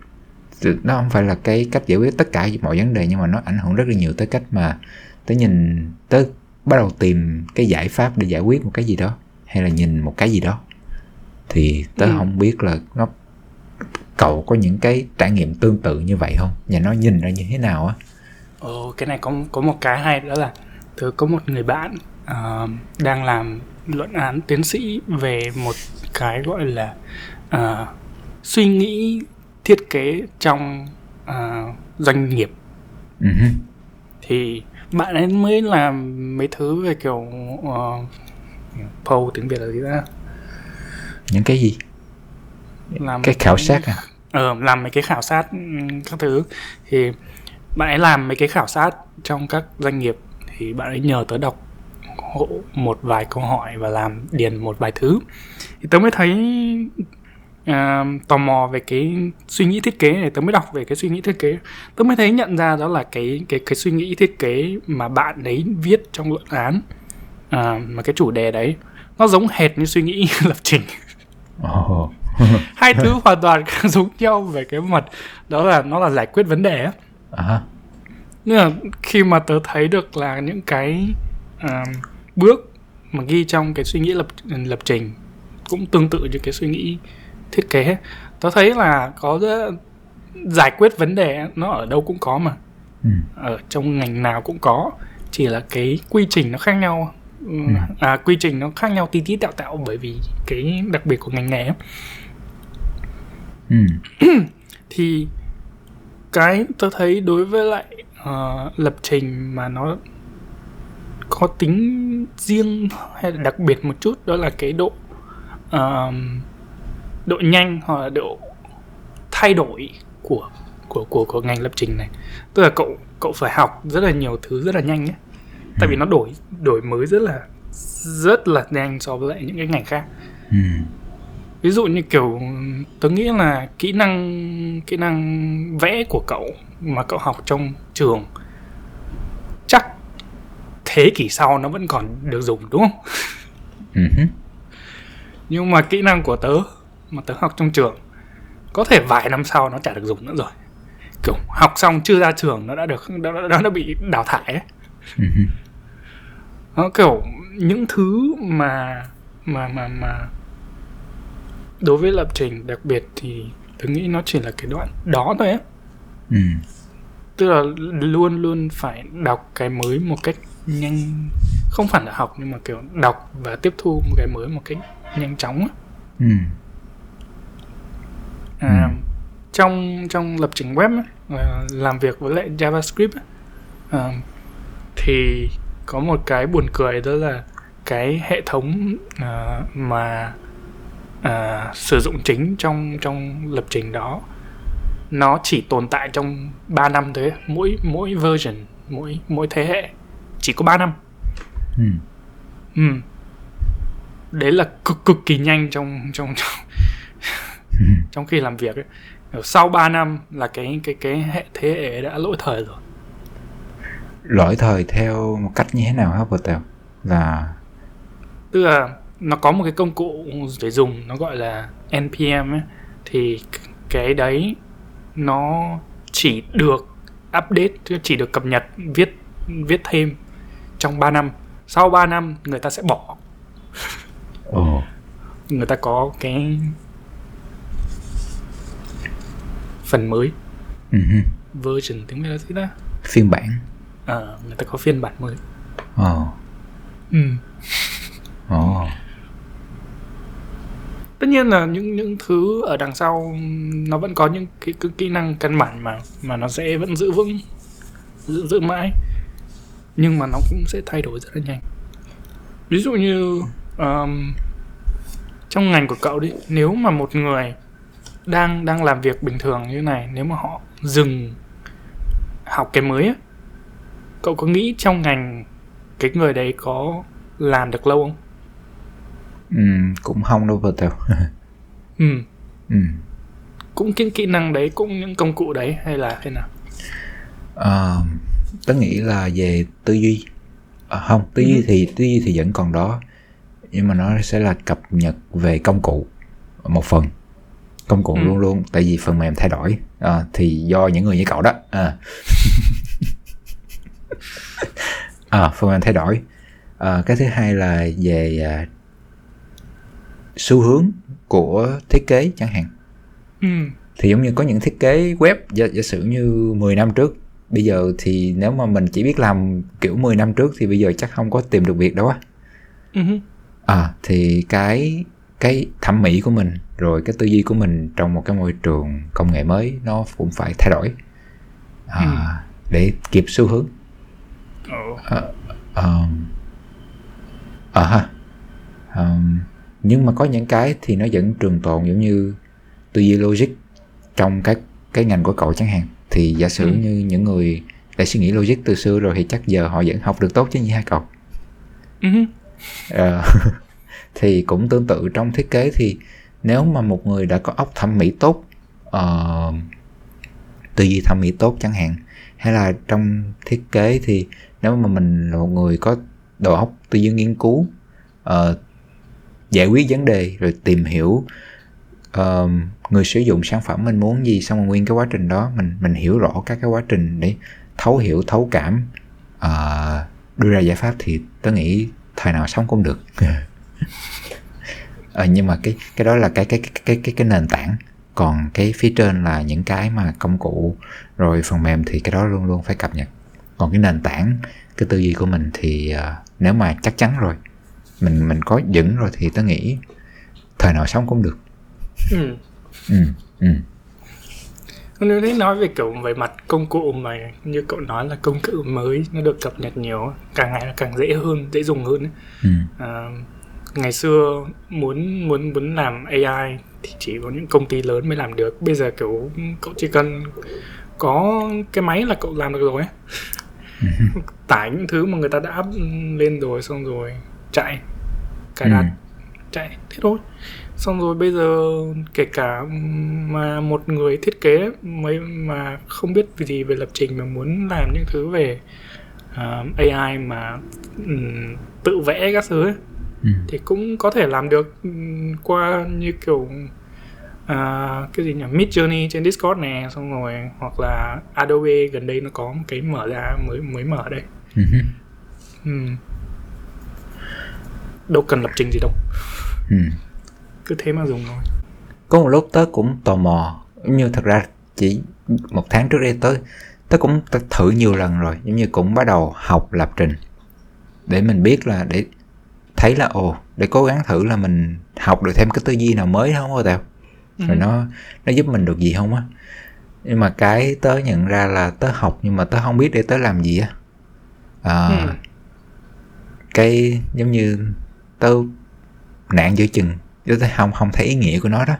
Nó không phải là cái cách giải quyết tất cả mọi vấn đề nhưng mà nó ảnh hưởng rất là nhiều tới cách mà tớ nhìn tớ bắt đầu tìm cái giải pháp để giải quyết một cái gì đó hay là nhìn một cái gì đó. Thì tớ Ừ. không biết là nó cậu có những cái trải nghiệm tương tự như vậy không? Và nó nhìn ra như thế nào á? Ồ, cái này có có một cái hay đó là tớ có một người bạn ờ, đang làm luận án tiến sĩ về một cái gọi là ờ, suy nghĩ thiết kế trong ờ, doanh nghiệp. Hứ. thì bạn ấy mới làm mấy thứ về kiểu uh, poll tiếng Việt là gì đó. Những cái gì? Làm cái khảo sát à ờ, làm mấy cái khảo sát ừ, các thứ. Thì bạn ấy làm mấy cái khảo sát trong các doanh nghiệp thì bạn ấy nhờ tớ đọc hộ một vài câu hỏi và làm điền một vài thứ. Thì tớ mới thấy uh, tò mò về cái suy nghĩ thiết kế này tớ mới đọc về cái suy nghĩ thiết kế. Tớ mới thấy nhận ra đó là cái cái cái suy nghĩ thiết kế mà bạn ấy viết trong luận án uh, mà cái chủ đề đấy nó giống hệt như suy nghĩ lập trình. Oh. hai thứ hoàn toàn giống nhau về cái mặt đó là nó là giải quyết vấn đề á. À. Nhưng mà khi mà tớ thấy được là những cái à, bước mà ghi trong cái suy nghĩ lập lập trình cũng tương tự như cái suy nghĩ thiết kế tớ thấy là có giải quyết vấn đề nó ở đâu cũng có mà. Ừ. ở trong ngành nào cũng có chỉ là cái quy trình nó khác nhau. Ừ, à quy trình nó khác nhau tí tí tẹo tẹo bởi vì cái đặc biệt của ngành nghề. Ừ. thì cái tôi thấy đối với lại ờ, lập trình mà nó có tính riêng hay là đặc biệt một chút đó là cái độ ờm, độ nhanh hoặc là độ thay đổi của của của của ngành lập trình này tức là cậu cậu phải học rất là nhiều thứ rất là nhanh ấy tại vì nó đổi đổi mới rất là rất là nhanh so với lại những cái ngành khác ừ. Ví dụ như kiểu tớ nghĩ là kỹ năng kỹ năng vẽ của cậu mà cậu học trong trường chắc thế kỷ sau nó vẫn còn được dùng đúng không? Ừ nhưng mà kỹ năng của tớ mà tớ học trong trường có thể vài năm sau nó chả được dùng nữa rồi. Kiểu học xong chưa ra trường nó đã được nó, nó, nó đã bị đào thải ấy. Ừ nó kiểu những thứ mà mà mà mà đối với lập trình đặc biệt thì tôi nghĩ nó chỉ là cái đoạn đó thôi á Ừ. tức là luôn luôn phải đọc cái mới một cách nhanh không phải là học nhưng mà kiểu đọc và tiếp thu một cái mới một cách nhanh chóng á Ừ. à, trong trong lập trình web ấy, à, làm việc với lại JavaScript ấy, à, thì có một cái buồn cười đó là cái hệ thống à, mà à, sử dụng chính trong trong lập trình đó nó chỉ tồn tại trong 3 năm thôi mỗi mỗi version mỗi mỗi thế hệ chỉ có 3 năm Ừ. ừ. đấy là cực cực kỳ nhanh trong trong trong, trong khi làm việc ấy. Sau 3 năm là cái cái cái hệ thế hệ đã lỗi thời rồi lỗi thời theo một cách như thế nào hả Patel là tức là nó có một cái công cụ để dùng nó gọi là npm ấy. Thì cái đấy nó chỉ được update chứ chỉ được cập nhật viết viết thêm trong 3 năm. Sau 3 năm người ta sẽ bỏ. Ồ. Người ta có cái phần mới. Hứ. version tiếng Việt là gì đó phiên bản. Ờ, người ta có phiên bản mới. Ồ. Ừ. ồ tất nhiên là những những thứ ở đằng sau nó vẫn có những cái, cái kỹ năng căn bản mà mà nó sẽ vẫn giữ vững giữ giữ mãi. Nhưng mà nó cũng sẽ thay đổi rất là nhanh. Ví dụ như um, trong ngành của cậu đi nếu mà một người đang đang làm việc bình thường như thế này nếu mà họ dừng học cái mới á cậu có nghĩ trong ngành cái người đấy có làm được lâu không? Ừ, cũng không đâu Patel ừ ừ. cũng cái kỹ năng đấy cũng những công cụ đấy hay là thế nào Ờ, tớ nghĩ là về tư duy à, không tư duy Ừ. thì tư duy thì vẫn còn đó nhưng mà nó sẽ là cập nhật về công cụ một phần công cụ Ừ. luôn luôn tại vì phần mềm thay đổi à, thì do những người như cậu đó à. à, phần mềm thay đổi à, cái thứ hai là về à, xu hướng của thiết kế chẳng hạn. Ừ. Thì giống như có những thiết kế web giả, giả sử như 10 năm trước bây giờ thì nếu mà mình chỉ biết làm kiểu 10 năm trước thì bây giờ chắc không có tìm được việc đâu á. Ừ à thì cái cái thẩm mỹ của mình rồi cái tư duy của mình trong một cái môi trường công nghệ mới nó cũng phải thay đổi. À, để kịp xu hướng. Um, à ha. Um, nhưng mà có những cái thì nó vẫn trường tồn giống như tư duy logic trong các cái ngành của cậu chẳng hạn. Thì giả sử Ừ. như những người đã suy nghĩ logic từ xưa rồi thì chắc giờ họ vẫn học được tốt chứ gì hả cậu? Ừ Ờ, thì cũng tương tự trong thiết kế thì nếu mà một người đã có óc thẩm mỹ tốt ờ, tư duy thẩm mỹ tốt chẳng hạn hay là trong thiết kế thì nếu mà mình là một người có đầu óc tư duy nghiên cứu ờ, giải quyết vấn đề rồi tìm hiểu ờ, người sử dụng sản phẩm mình muốn gì xong rồi nguyên cái quá trình đó mình mình hiểu rõ các cái quá trình để thấu hiểu thấu cảm ờ, đưa ra giải pháp thì tớ nghĩ thời nào sống cũng được. Ờ, nhưng mà cái cái đó là cái cái cái cái cái, cái nền tảng. Còn cái phía trên là những cái mà công cụ rồi phần mềm thì cái đó luôn luôn phải cập nhật. Còn cái nền tảng cái tư duy của mình thì ờ, nếu mà chắc chắn rồi mình mình có vững rồi thì tớ nghĩ thời nào sống cũng được. Ừ. Ừ ừ. Nếu thế nói về kiểu về mặt công cụ mà như cậu nói là công cụ mới nó được cập nhật nhiều càng ngày nó càng dễ hơn dễ dùng hơn ừ. À, ngày xưa muốn muốn muốn làm AI thì chỉ có những công ty lớn mới làm được. Bây giờ kiểu cậu chỉ cần có cái máy là cậu làm được rồi ấy. tải những thứ mà người ta đã up lên rồi xong rồi chạy cài đặt Ừ. chạy thế thôi xong rồi bây giờ kể cả mà một người thiết kế mới mà không biết gì về lập trình mà muốn làm những thứ về à, AI mà ừm, tự vẽ các thứ ấy, Ừ. thì cũng có thể làm được ừm, qua như kiểu à, cái gì nhỉ Mid Journey trên Discord nè xong rồi hoặc là Adobe gần đây nó có một cái mở ra mới mới mở đây Ừ. Đâu cần lập trình gì đâu Ừ. cứ thế mà dùng thôi có một lúc tớ cũng tò mò như thật ra chỉ một tháng trước đây tớ tớ cũng tớ thử nhiều lần rồi giống như cũng bắt đầu học lập trình để mình biết là để thấy là ồ để cố gắng thử là mình học được thêm cái tư duy nào mới không có tao rồi Ừ. nó nó giúp mình được gì không á nhưng mà cái tớ nhận ra là tớ học nhưng mà tớ không biết để tớ làm gì á à, Ừ. cái giống như tớ nạn giữa chừng. Tớ thấy không không thấy ý nghĩa của nó đó.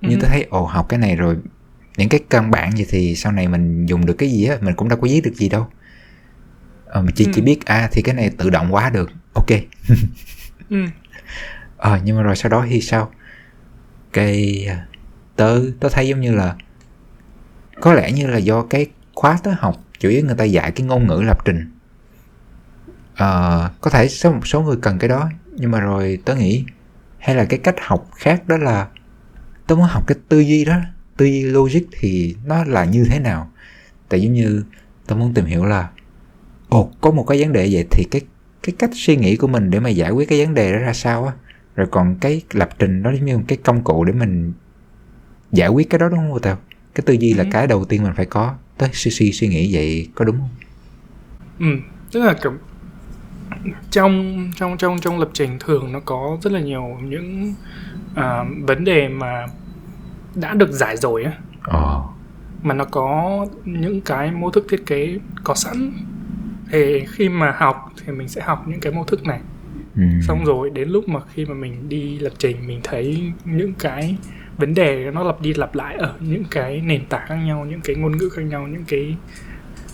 Như Ừ. tớ thấy ồ học cái này rồi những cái căn bản gì thì sau này mình dùng được cái gì á mình cũng đâu có viết được gì đâu. Ờ, mình chỉ Ừ. chỉ biết à thì cái này tự động hóa được. Ok. Ừ. ờ nhưng mà rồi sau đó thì sao? Cái à, tớ tớ thấy giống như là có lẽ như là do cái khóa tớ học chủ yếu người ta dạy cái ngôn ngữ lập trình. Ờ, có thể số một số người cần cái đó nhưng mà rồi tớ nghĩ hay là cái cách học khác đó là tớ muốn học cái tư duy đó. Tư duy logic thì nó là như thế nào? Tại giống như tớ muốn tìm hiểu là ồ có một cái vấn đề vậy thì cái cái cách suy nghĩ của mình để mà giải quyết cái vấn đề đó ra sao á? Rồi còn cái lập trình đó giống như một cái công cụ để mình giải quyết cái đó đúng không tao cái tư duy là Ừ. cái đầu tiên mình phải có. Tới suy suy suy nghĩ vậy có đúng không? Ừ, tức là trong trong trong trong lập trình thường nó có rất là nhiều những à, vấn đề mà đã được giải rồi á. Ồ mà nó có những cái mô thức thiết kế có sẵn. Thì khi mà học thì mình sẽ học những cái mô thức này. Ừ. xong rồi đến lúc mà khi mà mình đi lập trình mình thấy những cái vấn đề nó lặp đi lặp lại ở những cái nền tảng khác nhau những cái ngôn ngữ khác nhau những cái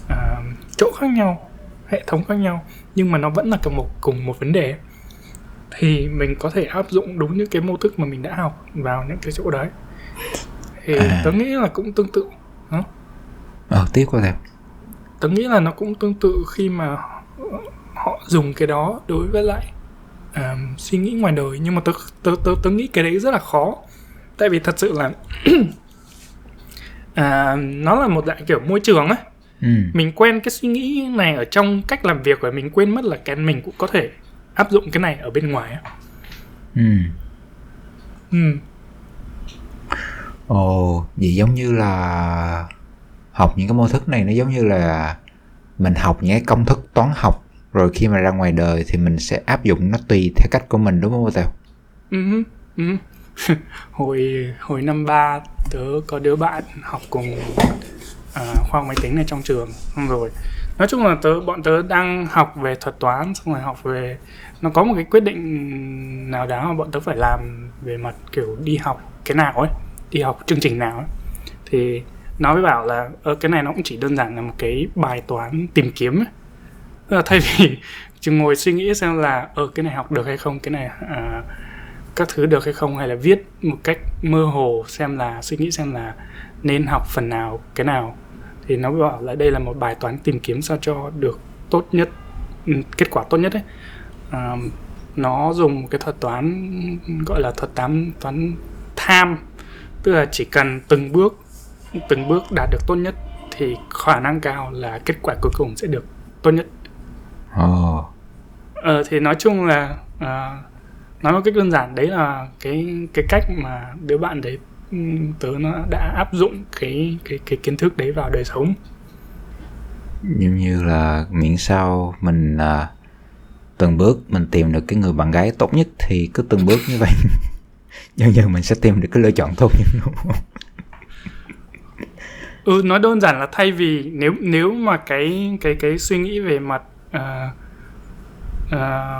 à, chỗ khác nhau hệ thống khác nhau nhưng mà nó vẫn là cùng một cùng một vấn đề thì mình có thể áp dụng đúng những cái mô thức mà mình đã học vào những cái chỗ đấy. Thì À. tớ nghĩ là cũng tương tự ờ tiếp qua tao tớ nghĩ là nó cũng tương tự khi mà họ dùng cái đó đối với lại à, suy nghĩ ngoài đời. Nhưng mà tớ, tớ tớ tớ nghĩ cái đấy rất là khó. Tại vì thật sự là à, nó là một dạng kiểu môi trường ấy ừ. mình quen cái suy nghĩ này ở trong cách làm việc và mình quên mất là cái mình cũng có thể áp dụng cái này ở bên ngoài ừ ừ. ồ vậy giống như là học những cái mô thức này nó giống như là mình học những cái công thức toán học rồi khi mà ra ngoài đời thì mình sẽ áp dụng nó tùy theo cách của mình đúng không tao Ừ. Ừ. hồi hồi năm ba tớ có đứa bạn học cùng À, khoa học máy tính này trong trường. Xong rồi nói chung là tớ bọn tớ đang học về thuật toán xong rồi học về nó có một cái quyết định nào đó mà bọn tớ phải làm về mặt kiểu đi học cái nào ấy đi học chương trình nào ấy. Thì nó mới bảo là ờ, cái này nó cũng chỉ đơn giản là một cái bài toán tìm kiếm ấy. Tức là thay vì chỉ ngồi suy nghĩ xem là ờ cái này học được hay không cái này à, các thứ được hay không? Hay là viết một cách mơ hồ xem là suy nghĩ xem là nên học phần nào cái nào thì nó bảo là đây là một bài toán tìm kiếm sao cho được tốt nhất ừ, kết quả tốt nhất ấy. À, nó dùng một cái thuật toán gọi là thuật toán toán tham tức là chỉ cần từng bước từng bước đạt được tốt nhất thì khả năng cao là kết quả cuối cùng sẽ được tốt nhất. Ồ Ờ thì nói chung là à, nói một cách đơn giản đấy là cái cái cách mà đứa bạn đấy tớ nó đã áp dụng cái cái cái kiến thức đấy vào đời sống. giống như là miễn sao mình à, từng bước mình tìm được cái người bạn gái tốt nhất thì cứ từng bước như vậy dần dần mình sẽ tìm được cái lựa chọn tốt nhất đúng không Ừ nói đơn giản là thay vì nếu nếu mà cái cái cái suy nghĩ về mặt à, à,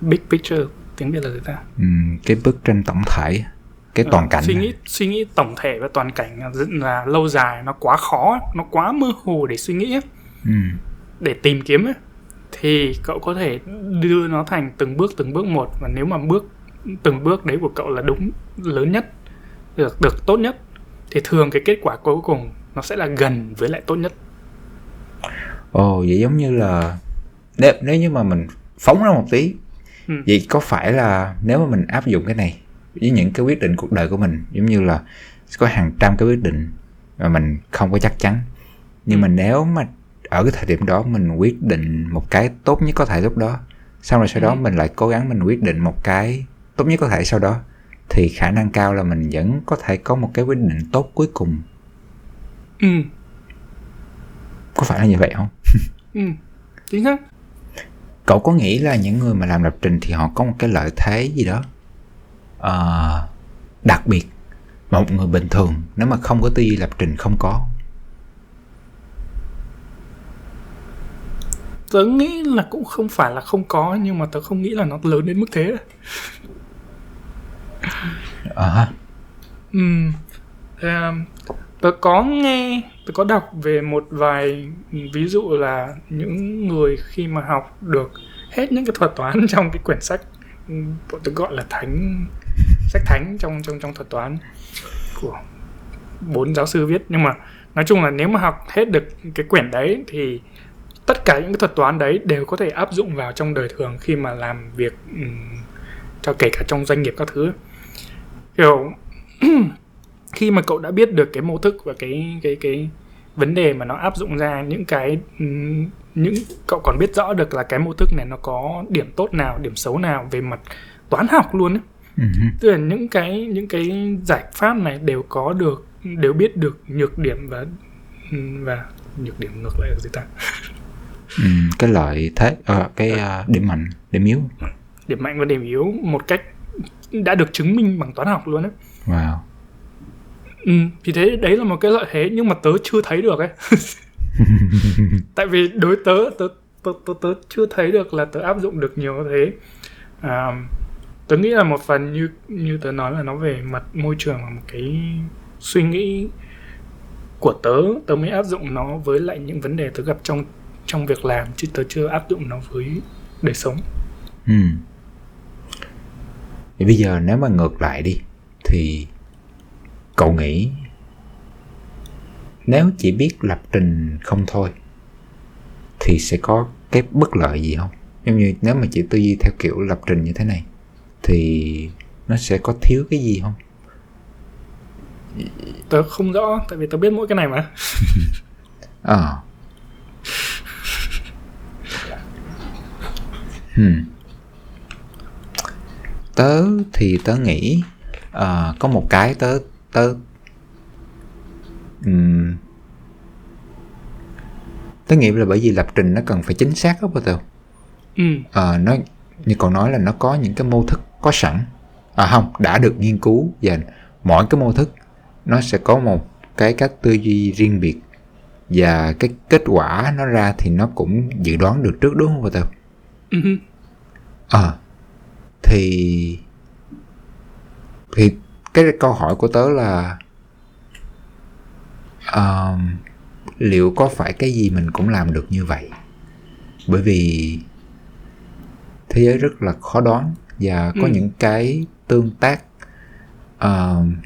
big picture tiếng Việt là gì ta? Ừm, cái bức tranh tổng thể cái Ờ, toàn cảnh suy nghĩ suy nghĩ tổng thể và toàn cảnh là, lâu dài nó quá khó nó quá mơ hồ để suy nghĩ ấy. Ừm, để tìm kiếm ấy, thì cậu có thể đưa nó thành từng bước từng bước một và nếu mà bước từng bước đấy của cậu là đúng lớn nhất được được tốt nhất thì thường cái kết quả cuối cùng nó sẽ là gần với lại tốt nhất ồ vậy giống như là nếu, nếu như mà mình phóng ra một tí Ừ. vậy có phải là nếu mà mình áp dụng cái này với những cái quyết định cuộc đời của mình. Giống như là có hàng trăm cái quyết định mà mình không có chắc chắn. Nhưng Ừ. mà nếu mà ở cái thời điểm đó mình quyết định một cái tốt nhất có thể lúc đó xong rồi sau đó Ừ. mình lại cố gắng mình quyết định một cái tốt nhất có thể sau đó thì khả năng cao là mình vẫn có thể có một cái quyết định tốt cuối cùng. Ừ. Có phải là như vậy không? Ừ. Chính xác. Cậu có nghĩ là những người mà làm lập trình thì họ có một cái lợi thế gì đó ờ, đặc biệt mà một người bình thường nếu mà không có tư duy lập trình không có. Tớ nghĩ là cũng không phải là không có nhưng mà tớ không nghĩ là nó lớn đến mức thế. À, tớ có nghe tớ có đọc về một vài ví dụ là những người khi mà học được hết những cái thuật toán trong cái quyển sách bọn tớ gọi là thánh sách thánh trong trong trong thuật toán của bốn giáo sư viết nhưng mà nói chung là nếu mà học hết được cái quyển đấy thì tất cả những cái thuật toán đấy đều có thể áp dụng vào trong đời thường khi mà làm việc um, cho kể cả trong doanh nghiệp các thứ kiểu khi mà cậu đã biết được cái mô thức và cái cái cái vấn đề mà nó áp dụng ra những cái những cậu còn biết rõ được là cái mô thức này nó có điểm tốt nào điểm xấu nào về mặt toán học luôn ấy. Hứ. tức là những cái những cái giải pháp này đều có được đều biết được nhược điểm và và nhược điểm ngược lại là gì ta Ừ, cái lợi thế ờ, cái ờ, điểm mạnh điểm yếu điểm mạnh và điểm yếu một cách đã được chứng minh bằng toán học luôn ấy wow Ừ, thì thế đấy là một cái lợi thế nhưng mà tớ chưa thấy được ấy. Tại vì đối tớ tớ tớ tớ, tớ chưa thấy được là tớ áp dụng được nhiều thế. À, tớ nghĩ là một phần như như tớ nói là nó về mặt môi trường và một cái suy nghĩ của tớ tớ mới áp dụng nó với lại những vấn đề tớ gặp trong trong việc làm chứ tớ chưa áp dụng nó với đời sống. ừ. thì bây giờ nếu mà ngược lại đi, thì cậu nghĩ nếu chỉ biết lập trình không thôi, thì sẽ có cái bất lợi gì không giống như nếu mà chỉ tư duy theo kiểu lập trình như thế này thì nó sẽ có thiếu cái gì không Tớ không rõ tại vì tớ biết mỗi cái này mà. Ờ. Hmm. Tớ thì tớ nghĩ ờ, có một cái tớ tớ ừm, tớ nghĩ là bởi vì lập trình nó cần phải chính xác đó bao giờ Ừ, Ờ, nó như cậu nói là nó có những cái mô thức có sẵn. À không đã được nghiên cứu và mỗi cái mô thức nó sẽ có một cái cách tư duy riêng biệt và cái kết quả nó ra thì nó cũng dự đoán được trước đúng không ừ, hứ, Ờ thì thì cái câu hỏi của tớ là ờm, liệu có phải cái gì mình cũng làm được như vậy? Bởi vì thế giới rất là khó đoán và có Ừ. những cái tương tác ờm,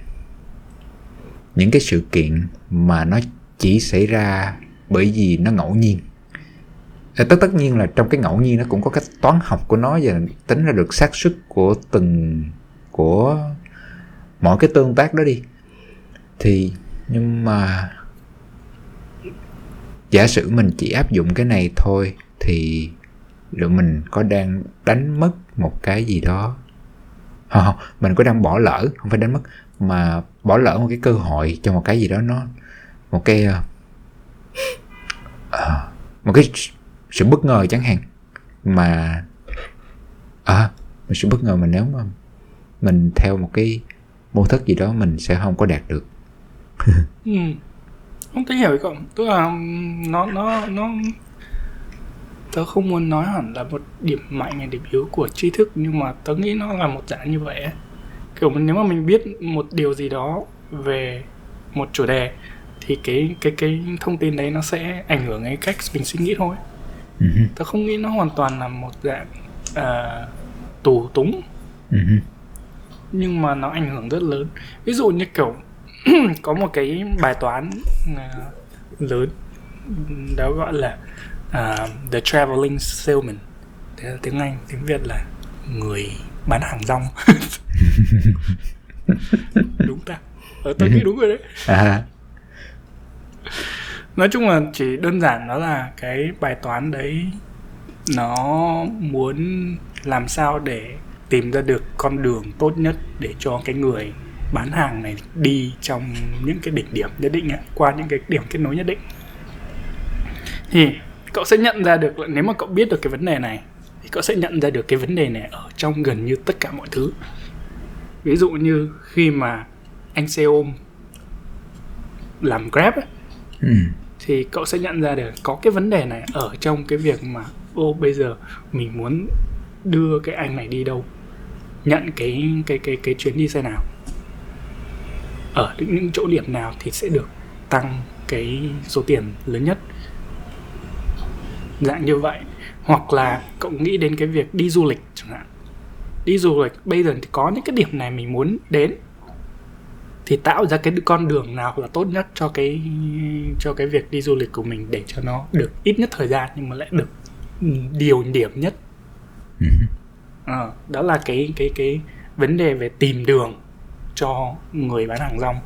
những cái sự kiện mà nó chỉ xảy ra bởi vì nó ngẫu nhiên Ờ, tất tất nhiên là trong cái ngẫu nhiên nó cũng có cách toán học của nó và tính ra được xác suất của từng của mỗi cái tương tác đó đi thì nhưng mà giả sử mình chỉ áp dụng cái này thôi thì liệu mình có đang đánh mất một cái gì đó không, không mình có đang bỏ lỡ không phải đánh mất mà bỏ lỡ một cái cơ hội cho một cái gì đó nó một cái ờ, ờ một cái sự bất ngờ chẳng hạn mà ờ, à mình sự bất ngờ mà nếu mà mình theo một cái mô thức gì đó mình sẽ không có đạt được ừ. Không thể hiểu không. Tức là nó nó nó tớ không muốn nói hẳn là một điểm mạnh hay điểm yếu của tri thức nhưng mà tớ nghĩ nó là một dạng như vậy ấy. kiểu nếu mà mình biết một điều gì đó về một chủ đề thì cái cái cái thông tin đấy nó sẽ ảnh hưởng đến cách mình suy nghĩ thôi uh-huh. tớ không nghĩ nó hoàn toàn là một dạng uh, tù túng Uh-huh. nhưng mà nó ảnh hưởng rất lớn ví dụ như kiểu có một cái bài toán uh, lớn đó gọi là uh, the traveling salesman. Thế là tiếng anh tiếng việt là người bán hàng rong. Đúng ta. Ờ, tôi nghĩ đúng rồi đấy. À, nói chung là chỉ đơn giản đó là cái bài toán đấy nó muốn làm sao để tìm ra được con đường tốt nhất để cho cái người bán hàng này đi trong những cái đỉnh điểm nhất định ấy, qua những cái điểm kết nối nhất định. Thì cậu sẽ nhận ra được là nếu mà cậu biết được cái vấn đề này thì cậu sẽ nhận ra được cái vấn đề này ở trong gần như tất cả mọi thứ. Ví dụ như khi mà anh xe ôm làm grab ấy, ừ. thì cậu sẽ nhận ra được có cái vấn đề này ở trong cái việc mà ô bây giờ mình muốn đưa cái anh này đi đâu nhận cái cái cái cái chuyến đi xe nào. Ở những những chỗ điểm nào thì sẽ được tăng cái số tiền lớn nhất dạng như vậy. Hoặc là cậu nghĩ đến cái việc đi du lịch chẳng hạn. Đi du lịch bây giờ thì có những cái điểm này mình muốn đến. Thì tạo ra cái con đường nào là tốt nhất cho cái cho cái việc đi du lịch của mình để cho nó được ít nhất thời gian nhưng mà lại được điều điểm nhất. Ừ. Ờ, đó là cái cái cái vấn đề về tìm đường cho người bán hàng rong.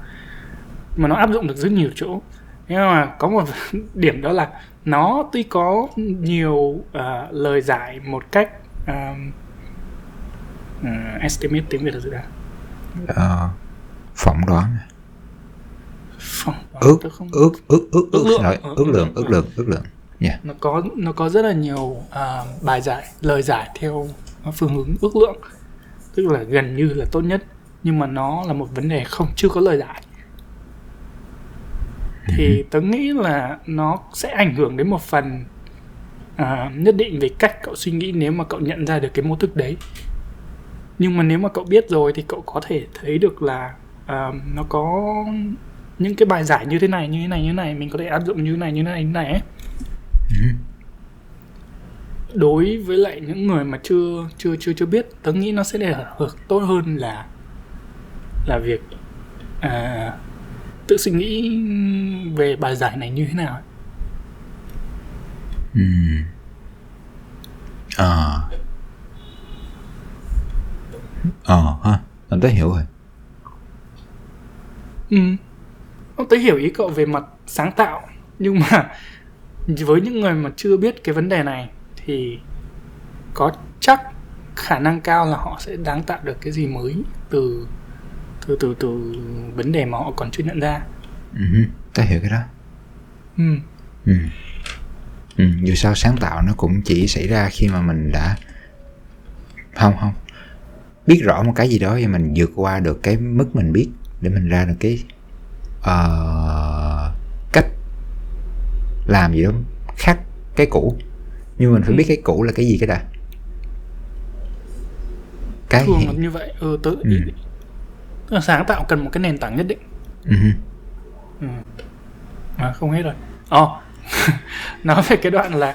Mà nó áp dụng được rất nhiều chỗ. Nhưng mà có một điểm đó là nó tuy có nhiều à, lời giải một cách à, à, estimate tiếng việt là gì đó Ờ, phỏng đoán. Phỏng đoán ước không ước ước ước Ước lượng. Ờ, ước lượng ước lượng ước lượng. Dạ nó có nó có rất là nhiều à, bài giải lời giải theo phương hướng ước lượng. Tức là gần như là tốt nhất nhưng mà nó là một vấn đề không chưa có lời giải thì tớ nghĩ là nó sẽ ảnh hưởng đến một phần à, nhất định về cách cậu suy nghĩ nếu mà cậu nhận ra được cái mô thức đấy. Nhưng mà nếu mà cậu biết rồi thì cậu có thể thấy được là à, nó có những cái bài giải như thế này như thế này như thế này mình có thể áp dụng như thế này như thế này như thế này ấy. đối với lại những người mà chưa chưa chưa chưa biết tớ nghĩ nó sẽ để hưởng tốt hơn là là việc à, tự suy nghĩ về bài giải này như thế nào ừ. ờ ờ ha anh tới hiểu rồi Ừ. Ông tới hiểu ý cậu về mặt sáng tạo nhưng mà với những người mà chưa biết cái vấn đề này thì có chắc khả năng cao là họ sẽ đáng tạo được cái gì mới từ từ từ từ vấn đề mà họ còn chưa nhận ra. ừ. tới hiểu cái đó Ừ. ừ. Ừ. dù sao sáng tạo nó cũng chỉ xảy ra khi mà mình đã không không biết rõ một cái gì đó và mình vượt qua được cái mức mình biết để mình ra được cái ờ, cách làm gì đó khác cái cũ nhưng mình phải Ừ. biết cái cũ là cái gì cái đã cái Thường hiện như vậy. Ừ, tớ Ừ. Sáng tạo cần một cái nền tảng nhất định. ừ. Ừ. À, không hết rồi. Ồ, nói về cái đoạn là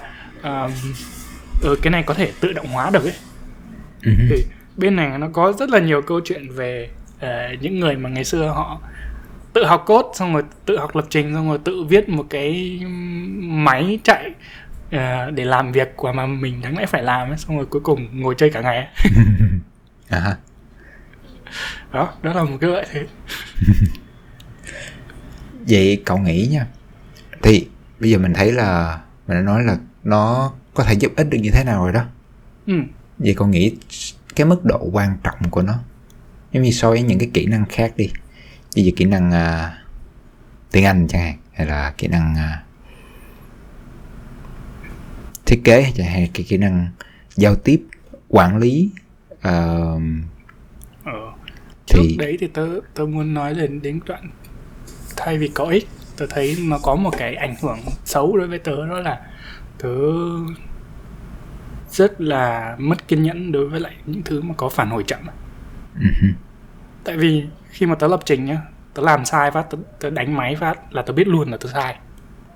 ừ, cái này có thể tự động hóa được ấy. Ừ. thì bên này nó có rất là nhiều câu chuyện về ờ, những người mà ngày xưa họ tự học code xong rồi tự học lập trình xong rồi tự viết một cái máy chạy ờ, để làm việc của mà mình đáng lẽ phải làm ấy, xong rồi cuối cùng ngồi chơi cả ngày à. Đó đó là một cái lợi thế vậy cậu nghĩ nha thì bây giờ mình thấy là mình đã nói là nó có thể giúp ích được như thế nào rồi đó ừ. vậy cậu nghĩ cái mức độ quan trọng của nó giống như so với những cái kỹ năng khác đi ví dụ kỹ năng à, tiếng Anh chẳng hạn hay là kỹ năng à, thiết kế chẳng hạn hay cái kỹ năng giao tiếp quản lý ờ. Trước Thì- đấy thì tớ tớ muốn nói đến đến đoạn thay vì có ích tớ thấy nó có một cái ảnh hưởng xấu đối với tớ đó là tớ rất là mất kiên nhẫn đối với lại những thứ mà có phản hồi chậm. Ừ tại vì khi mà tớ lập trình nhá tớ làm sai phát tớ, tớ đánh máy phát là tớ biết luôn là tớ sai.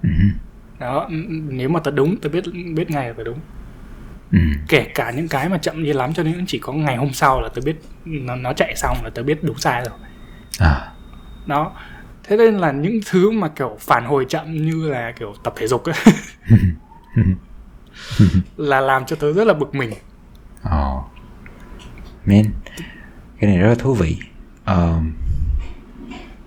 Ừ đó nếu mà tớ đúng tớ biết biết ngày là tớ đúng ừ. kể cả những cái mà chậm như lắm cho nên chỉ có ngày hôm sau là tớ biết nó, nó chạy xong là tớ biết đúng sai rồi. À. Đó. Thế nên là những thứ mà kiểu phản hồi chậm như là kiểu tập thể dục ấy là làm cho tớ rất là bực mình. Ồ oh. man cái này rất là thú vị. Uh,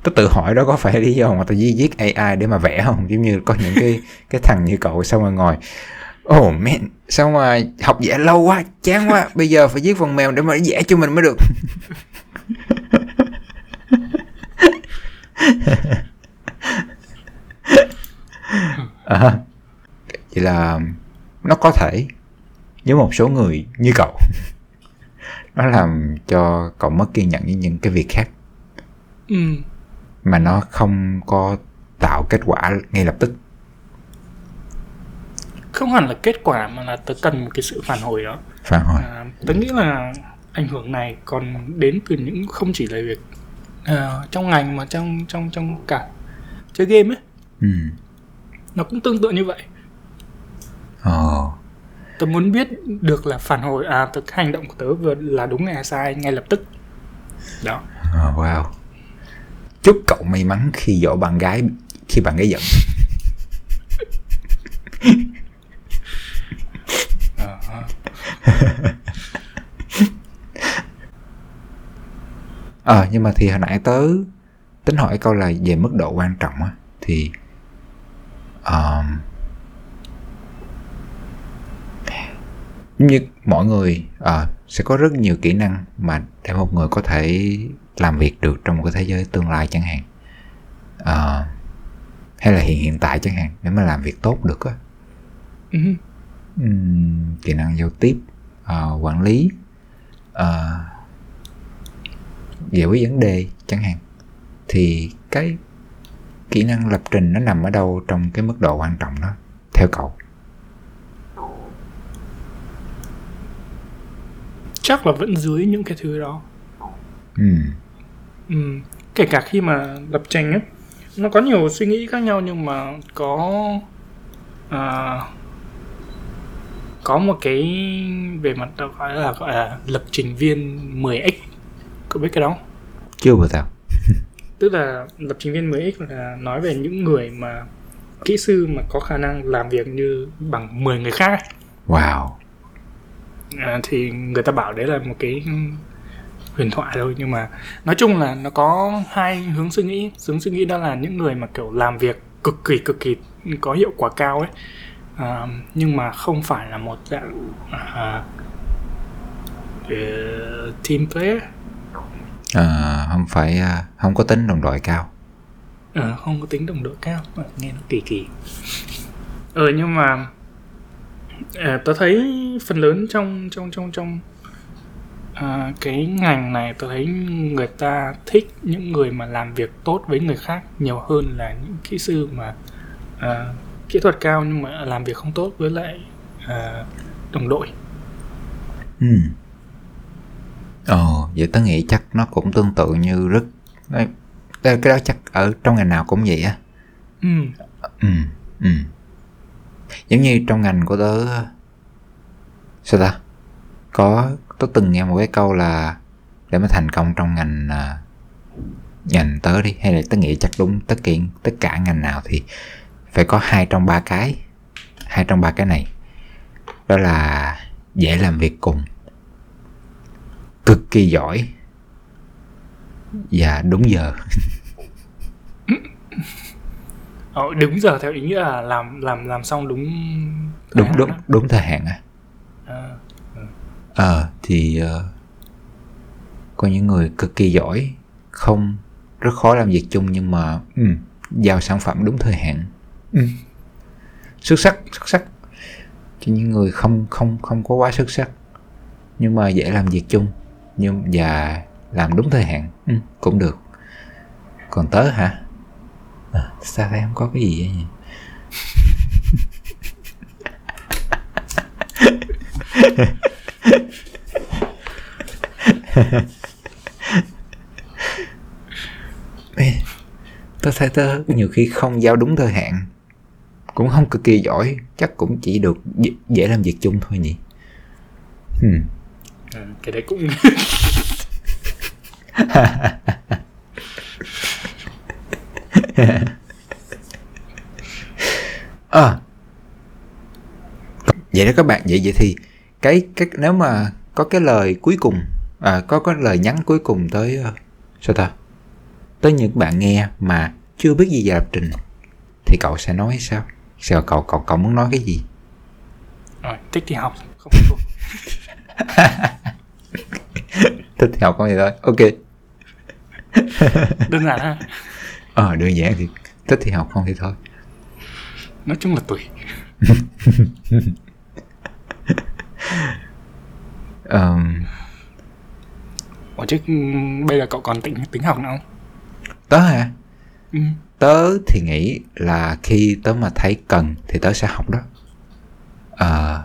tớ tự hỏi đó có phải lý do mà tớ viết AI để mà vẽ không? Giống như có những cái cái thằng như cậu xong rồi ngồi oh man. Sao mà học vẽ lâu quá chán quá. Bây giờ phải viết phần mềm để mà vẽ cho mình mới được. À, vậy là nó có thể với một số người như cậu. Nó làm cho cậu mất kiên nhẫn với những cái việc khác. Ừ. mà nó không có tạo kết quả ngay lập tức không hẳn là kết quả mà là tớ cần một cái sự phản hồi đó. Phản hồi. À, tớ nghĩ là ảnh hưởng này còn đến từ những không chỉ là việc uh, trong ngành mà trong trong trong cả chơi game ấy. Ừ. nó cũng tương tự như vậy. Ồ tớ muốn biết được là phản hồi à từ hành động của tớ vừa là đúng hay sai ngay lập tức. Đó. Oh, wow. Chúc cậu may mắn khi dỗ bạn gái khi bạn gái giận ờ à, nhưng mà thì hồi nãy tớ tính hỏi câu là về mức độ quan trọng á thì um, như mọi người à, sẽ có rất nhiều kỹ năng mà để một người có thể làm việc được trong một cái thế giới tương lai chẳng hạn. À, hay là hiện hiện tại chẳng hạn để mà làm việc tốt được á. Uh-huh. uhm, kỹ năng giao tiếp uh, quản lý uh, giải quyết vấn đề chẳng hạn thì cái kỹ năng lập trình nó nằm ở đâu trong cái mức độ quan trọng đó theo cậu chắc là vẫn dưới những cái thứ đó ừ. Ừ. kể cả khi mà lập trình ấy nó có nhiều suy nghĩ khác nhau nhưng mà có à, có một cái về mặt gọi là gọi là lập trình viên 10x có biết cái đó chưa bao giờ tức là lập trình viên 10x là nói về những người mà kỹ sư mà có khả năng làm việc như bằng 10 người khác ấy. wow. À, thì người ta bảo đấy là một cái huyền thoại thôi. Nhưng mà nói chung là nó có hai hướng suy nghĩ. Hướng suy nghĩ đó là những người mà kiểu làm việc cực kỳ cực kỳ có hiệu quả cao ấy à, nhưng mà không phải là một dạng à, uh, team player. À, không phải không có tính đồng đội cao. À, không có tính đồng đội cao à, nghe nó kỳ kỳ. Ờ nhưng mà à, tớ thấy phần lớn trong trong trong trong à, cái ngành này tôi thấy người ta thích những người mà làm việc tốt với người khác nhiều hơn là những kỹ sư mà à, kỹ thuật cao nhưng mà làm việc không tốt với lại à, đồng đội. Ừ. Ồ vậy tớ nghĩ chắc nó cũng tương tự như rất cái đó chắc ở trong ngành nào cũng vậy á. Ừ. Ừ ừ. Giống như trong ngành của tớ sao ta? Có tớ từng nghe một cái câu là để mà thành công trong ngành à, ngành tớ đi hay là tớ nghĩ chắc đúng tất cả tất cả ngành nào thì phải có hai trong ba cái. Hai trong ba cái này. Đó là dễ làm việc cùng cực kỳ giỏi và đúng giờ. Ờ, đúng giờ theo ý nghĩa là làm làm làm xong đúng đúng đúng đó. đúng thời hạn à à, ờ. À, thì uh, có những người cực kỳ giỏi không rất khó làm việc chung nhưng mà um, giao sản phẩm đúng thời hạn um. xuất sắc xuất sắc. Cho những người không không không có quá xuất sắc. Nhưng mà dễ làm việc chung. Nhưng và làm đúng thời hạn. Um, cũng được. Còn tớ hả? À, sao thấy không có cái gì vậy nhỉ? Tớ thấy tớ nhiều khi không giao đúng thời hạn cũng không cực kỳ giỏi chắc cũng chỉ được dễ, làm việc chung thôi nhỉ hmm. ừ, cái đấy cũng à. vậy đó các bạn vậy vậy thì cái cái nếu mà có cái lời cuối cùng à, có có lời nhắn cuối cùng tới uh, sao ta tới những bạn nghe mà chưa biết gì về lập trình thì cậu sẽ nói sao sao cậu cậu cậu muốn nói cái gì? Rồi thích thì học. Không thích thì học không thì thôi. Ok. Đơn giản ha. Ờ đơn giản thì thích thì học không thì thôi. Nói chung là tùy. Um, Ủa chứ bây giờ cậu còn tính tính học nữa không? tớ hả? Ừ. tớ thì nghĩ là khi tớ mà thấy cần thì tớ sẽ học đó Ờ,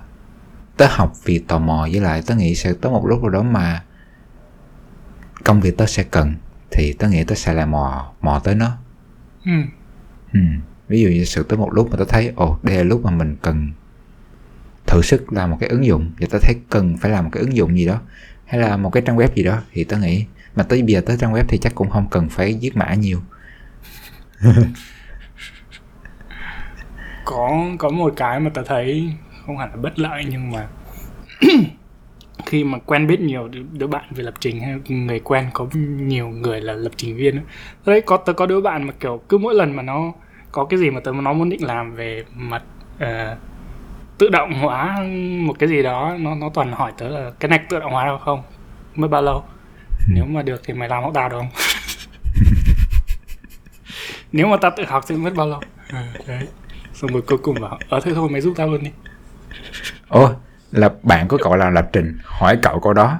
tớ học vì tò mò với lại tớ nghĩ sẽ tới một lúc nào đó mà công việc tớ sẽ cần thì tớ nghĩ tớ sẽ lại mò mò tới nó Ừ. ừ. ví dụ như sự tới một lúc mà tớ thấy ồ đây là lúc mà mình cần thử sức làm một cái ứng dụng và tớ thấy cần phải làm một cái ứng dụng gì đó hay là một cái trang web gì đó thì tớ nghĩ mà tới bây giờ tới trang web thì chắc cũng không cần phải viết mã nhiều Có có một cái mà tớ thấy không hẳn là bất lợi nhưng mà khi mà quen biết nhiều đứa, bạn về lập trình hay người quen có nhiều người là lập trình viên đấy có tớ có đứa bạn mà kiểu cứ mỗi lần mà nó có cái gì mà tớ nó muốn định làm về mặt uh, tự động hóa một cái gì đó nó nó toàn hỏi tớ là cái này tự động hóa được không? Mới bao lâu? Nếu mà được thì mày làm hộ tao được không? nếu mà tao tự học thì mất bao lâu? Ừ, đấy. Xong rồi cuối cùng bảo ờ thế thôi mày giúp tao luôn đi. Ồ là bạn của cậu làm lập trình hỏi cậu câu đó.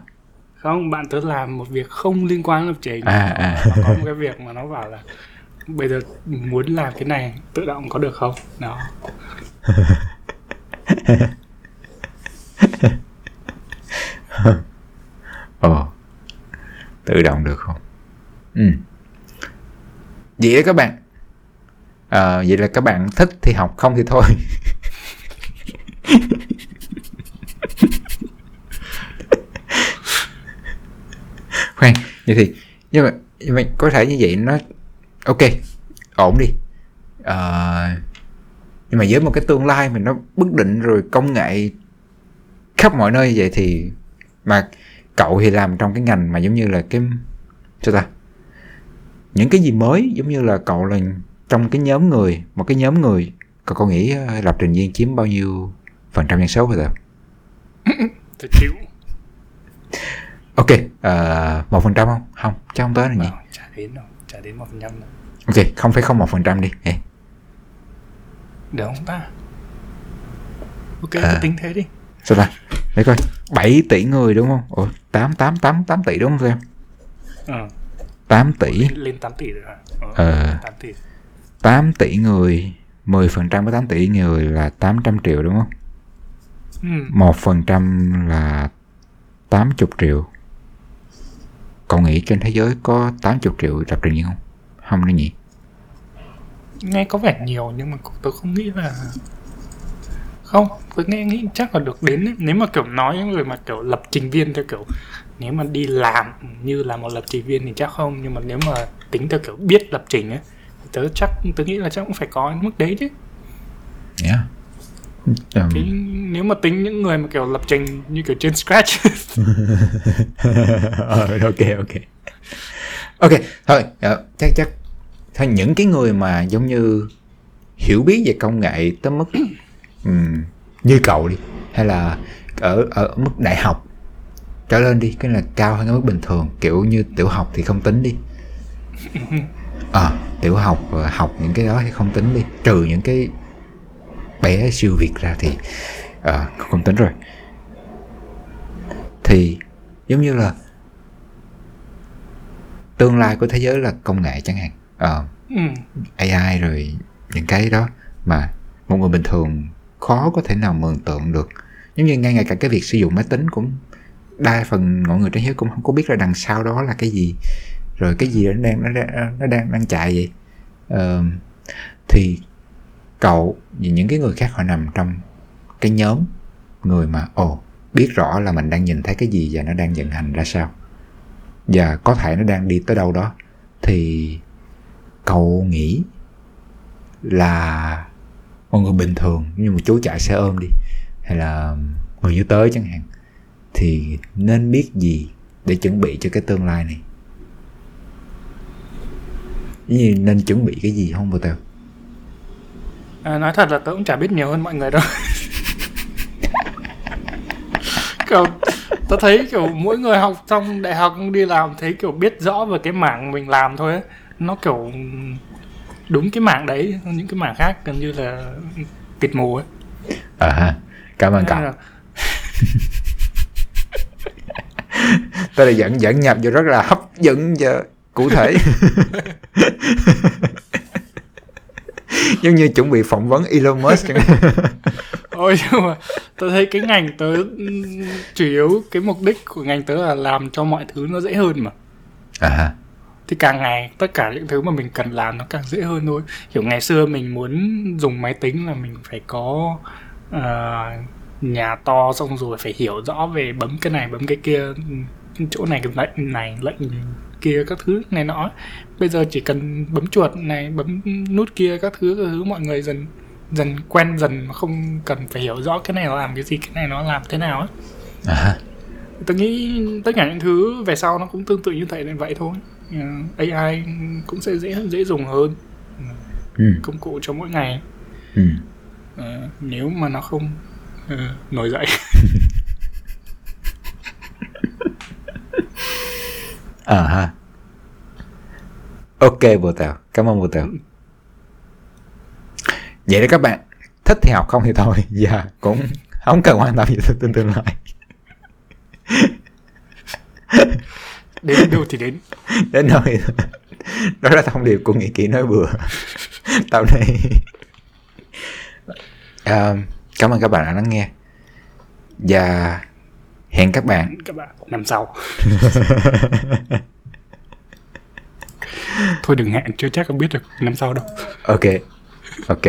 Không bạn tớ làm một việc không liên quan đến lập trình. À à. Nó có một cái việc mà nó bảo là bây giờ muốn làm cái này tự động có được không? Đó. Ồ tự động được không? Ừ. Vậy đó các bạn à, vậy là các bạn thích thì học không thì thôi. Khoan vậy thì nhưng mà, nhưng mà có thể như vậy nó ok ổn đi. À, nhưng mà với một cái tương lai mình nó bất định rồi công nghệ khắp mọi nơi như vậy thì mà cậu thì làm trong cái ngành mà giống như là cái sao ta? Những cái gì mới giống như là cậu là trong cái nhóm người một cái nhóm người cậu có nghĩ ờ, lập trình viên chiếm bao nhiêu phần trăm dân số bây giờ tôi chịu ok ờ, một phần trăm không? Không chắc không tới là nhỉ. Ờ, chả đến đâu chả đến một phần trăm đâu. Ok không phải không một phần trăm đi Ê, được không ta? Ok À. tính thế đi. Sao ta? Để coi 7 tỷ người đúng không? Ủa 8 8 8 8 tỷ đúng không em ờ. 8 tỷ. Lên, lên 8 tỷ rồi hả? Ờ. 8 tỷ 8 tỷ người 10% của 8 tỷ người là 800 triệu đúng không? ừ. 1% là 80 triệu. Cậu nghĩ trên thế giới có 80 triệu lập trình viên không? Không đâu nhỉ? nghe có vẻ nhiều nhưng mà tôi không nghĩ là không tôi nghe nghĩ chắc là được đến ấy. nếu mà kiểu nói những người mà kiểu lập trình viên theo kiểu nếu mà đi làm như là một lập trình viên thì chắc không nhưng mà nếu mà tính theo kiểu biết lập trình ấy tớ chắc tớ nghĩ là chắc cũng phải có mức đấy chứ. Yeah. Um, cái nếu mà tính những người mà kiểu lập trình như kiểu trên scratch. Ờ, ok ok. Ok thôi ờ, chắc chắc thôi những cái người mà giống như hiểu biết về công nghệ tới mức ừm, như cậu đi hay là ở ở mức đại học trở lên đi cái là cao hơn cái mức bình thường kiểu như tiểu học thì không tính đi à, tiểu học học những cái đó thì không tính đi. Trừ những cái bé siêu việt ra thì ờ, không tính rồi. Thì giống như là tương lai của thế giới là công nghệ chẳng hạn. Ờ, ừ. AI rồi những cái đó mà một người bình thường khó có thể nào mường tượng được. Giống như ngay ngay cả cái việc sử dụng máy tính cũng đa phần mọi người trên thế giới cũng không có biết là đằng sau đó là cái gì rồi cái gì nó đang nó đang nó đang đang chạy vậy? Uh, thì cậu và những cái người khác họ nằm trong cái nhóm người mà ồ biết rõ là mình đang nhìn thấy cái gì và nó đang vận hành ra sao. Và có thể nó đang đi tới đâu đó. Thì cậu nghĩ là một người bình thường như một chú chạy xe ôm đi hay là người như tới chẳng hạn thì nên biết gì để chuẩn bị cho cái tương lai này? Như nên chuẩn bị cái gì không vô tao à, nói thật là tớ cũng chả biết nhiều hơn mọi người đâu. Kiểu tớ thấy kiểu mỗi người học trong đại học đi làm thấy kiểu biết rõ về cái mảng mình làm thôi ấy. nó kiểu đúng cái mảng đấy những cái mảng khác gần như là tịt mù ấy. À ha cảm ơn cậu. Tôi là dẫn dẫn nhập vô rất là hấp dẫn và cụ thể. Giống như chuẩn bị phỏng vấn Elon Musk chẳng hạn. Ôi nhưng mà tớ thấy cái ngành tớ ừm, chủ yếu cái mục đích của ngành tớ là làm cho mọi thứ nó dễ hơn mà. À ha. Thì càng ngày tất cả những thứ mà mình cần làm nó càng dễ hơn thôi. Kiểu ngày xưa mình muốn dùng máy tính là mình phải có ờ, nhà to xong rồi phải hiểu rõ về bấm cái này bấm cái kia chỗ này cái lệnh này lệnh kia các thứ này nọ. Bây giờ chỉ cần bấm chuột này bấm nút kia các thứ các thứ mọi người dần dần quen dần mà không cần phải hiểu rõ cái này nó làm cái gì cái này nó làm thế nào á. À tôi nghĩ tất cả những thứ về sau nó cũng tương tự như vậy nên vậy thôi. Ờ, AI cũng sẽ dễ dễ dùng hơn. Ừ. Công cụ cho mỗi ngày. Ừ. Ờ, nếu mà nó không ờ, nổi dậy à ha. Ok bồ tèo cảm ơn bồ tèo vậy đó các bạn thích thì học không thì thôi. Và cũng không cần quan tâm gì tương tương lai. Đến đâu thì đến. Đến nơi đó là thông điệp của nghĩa kỹ nói bừa. Tao này à, cảm ơn các bạn đã lắng nghe. Và hẹn các bạn. Các bạn năm sau. Thôi đừng hẹn chưa chắc không biết được năm sau đâu. Ok ok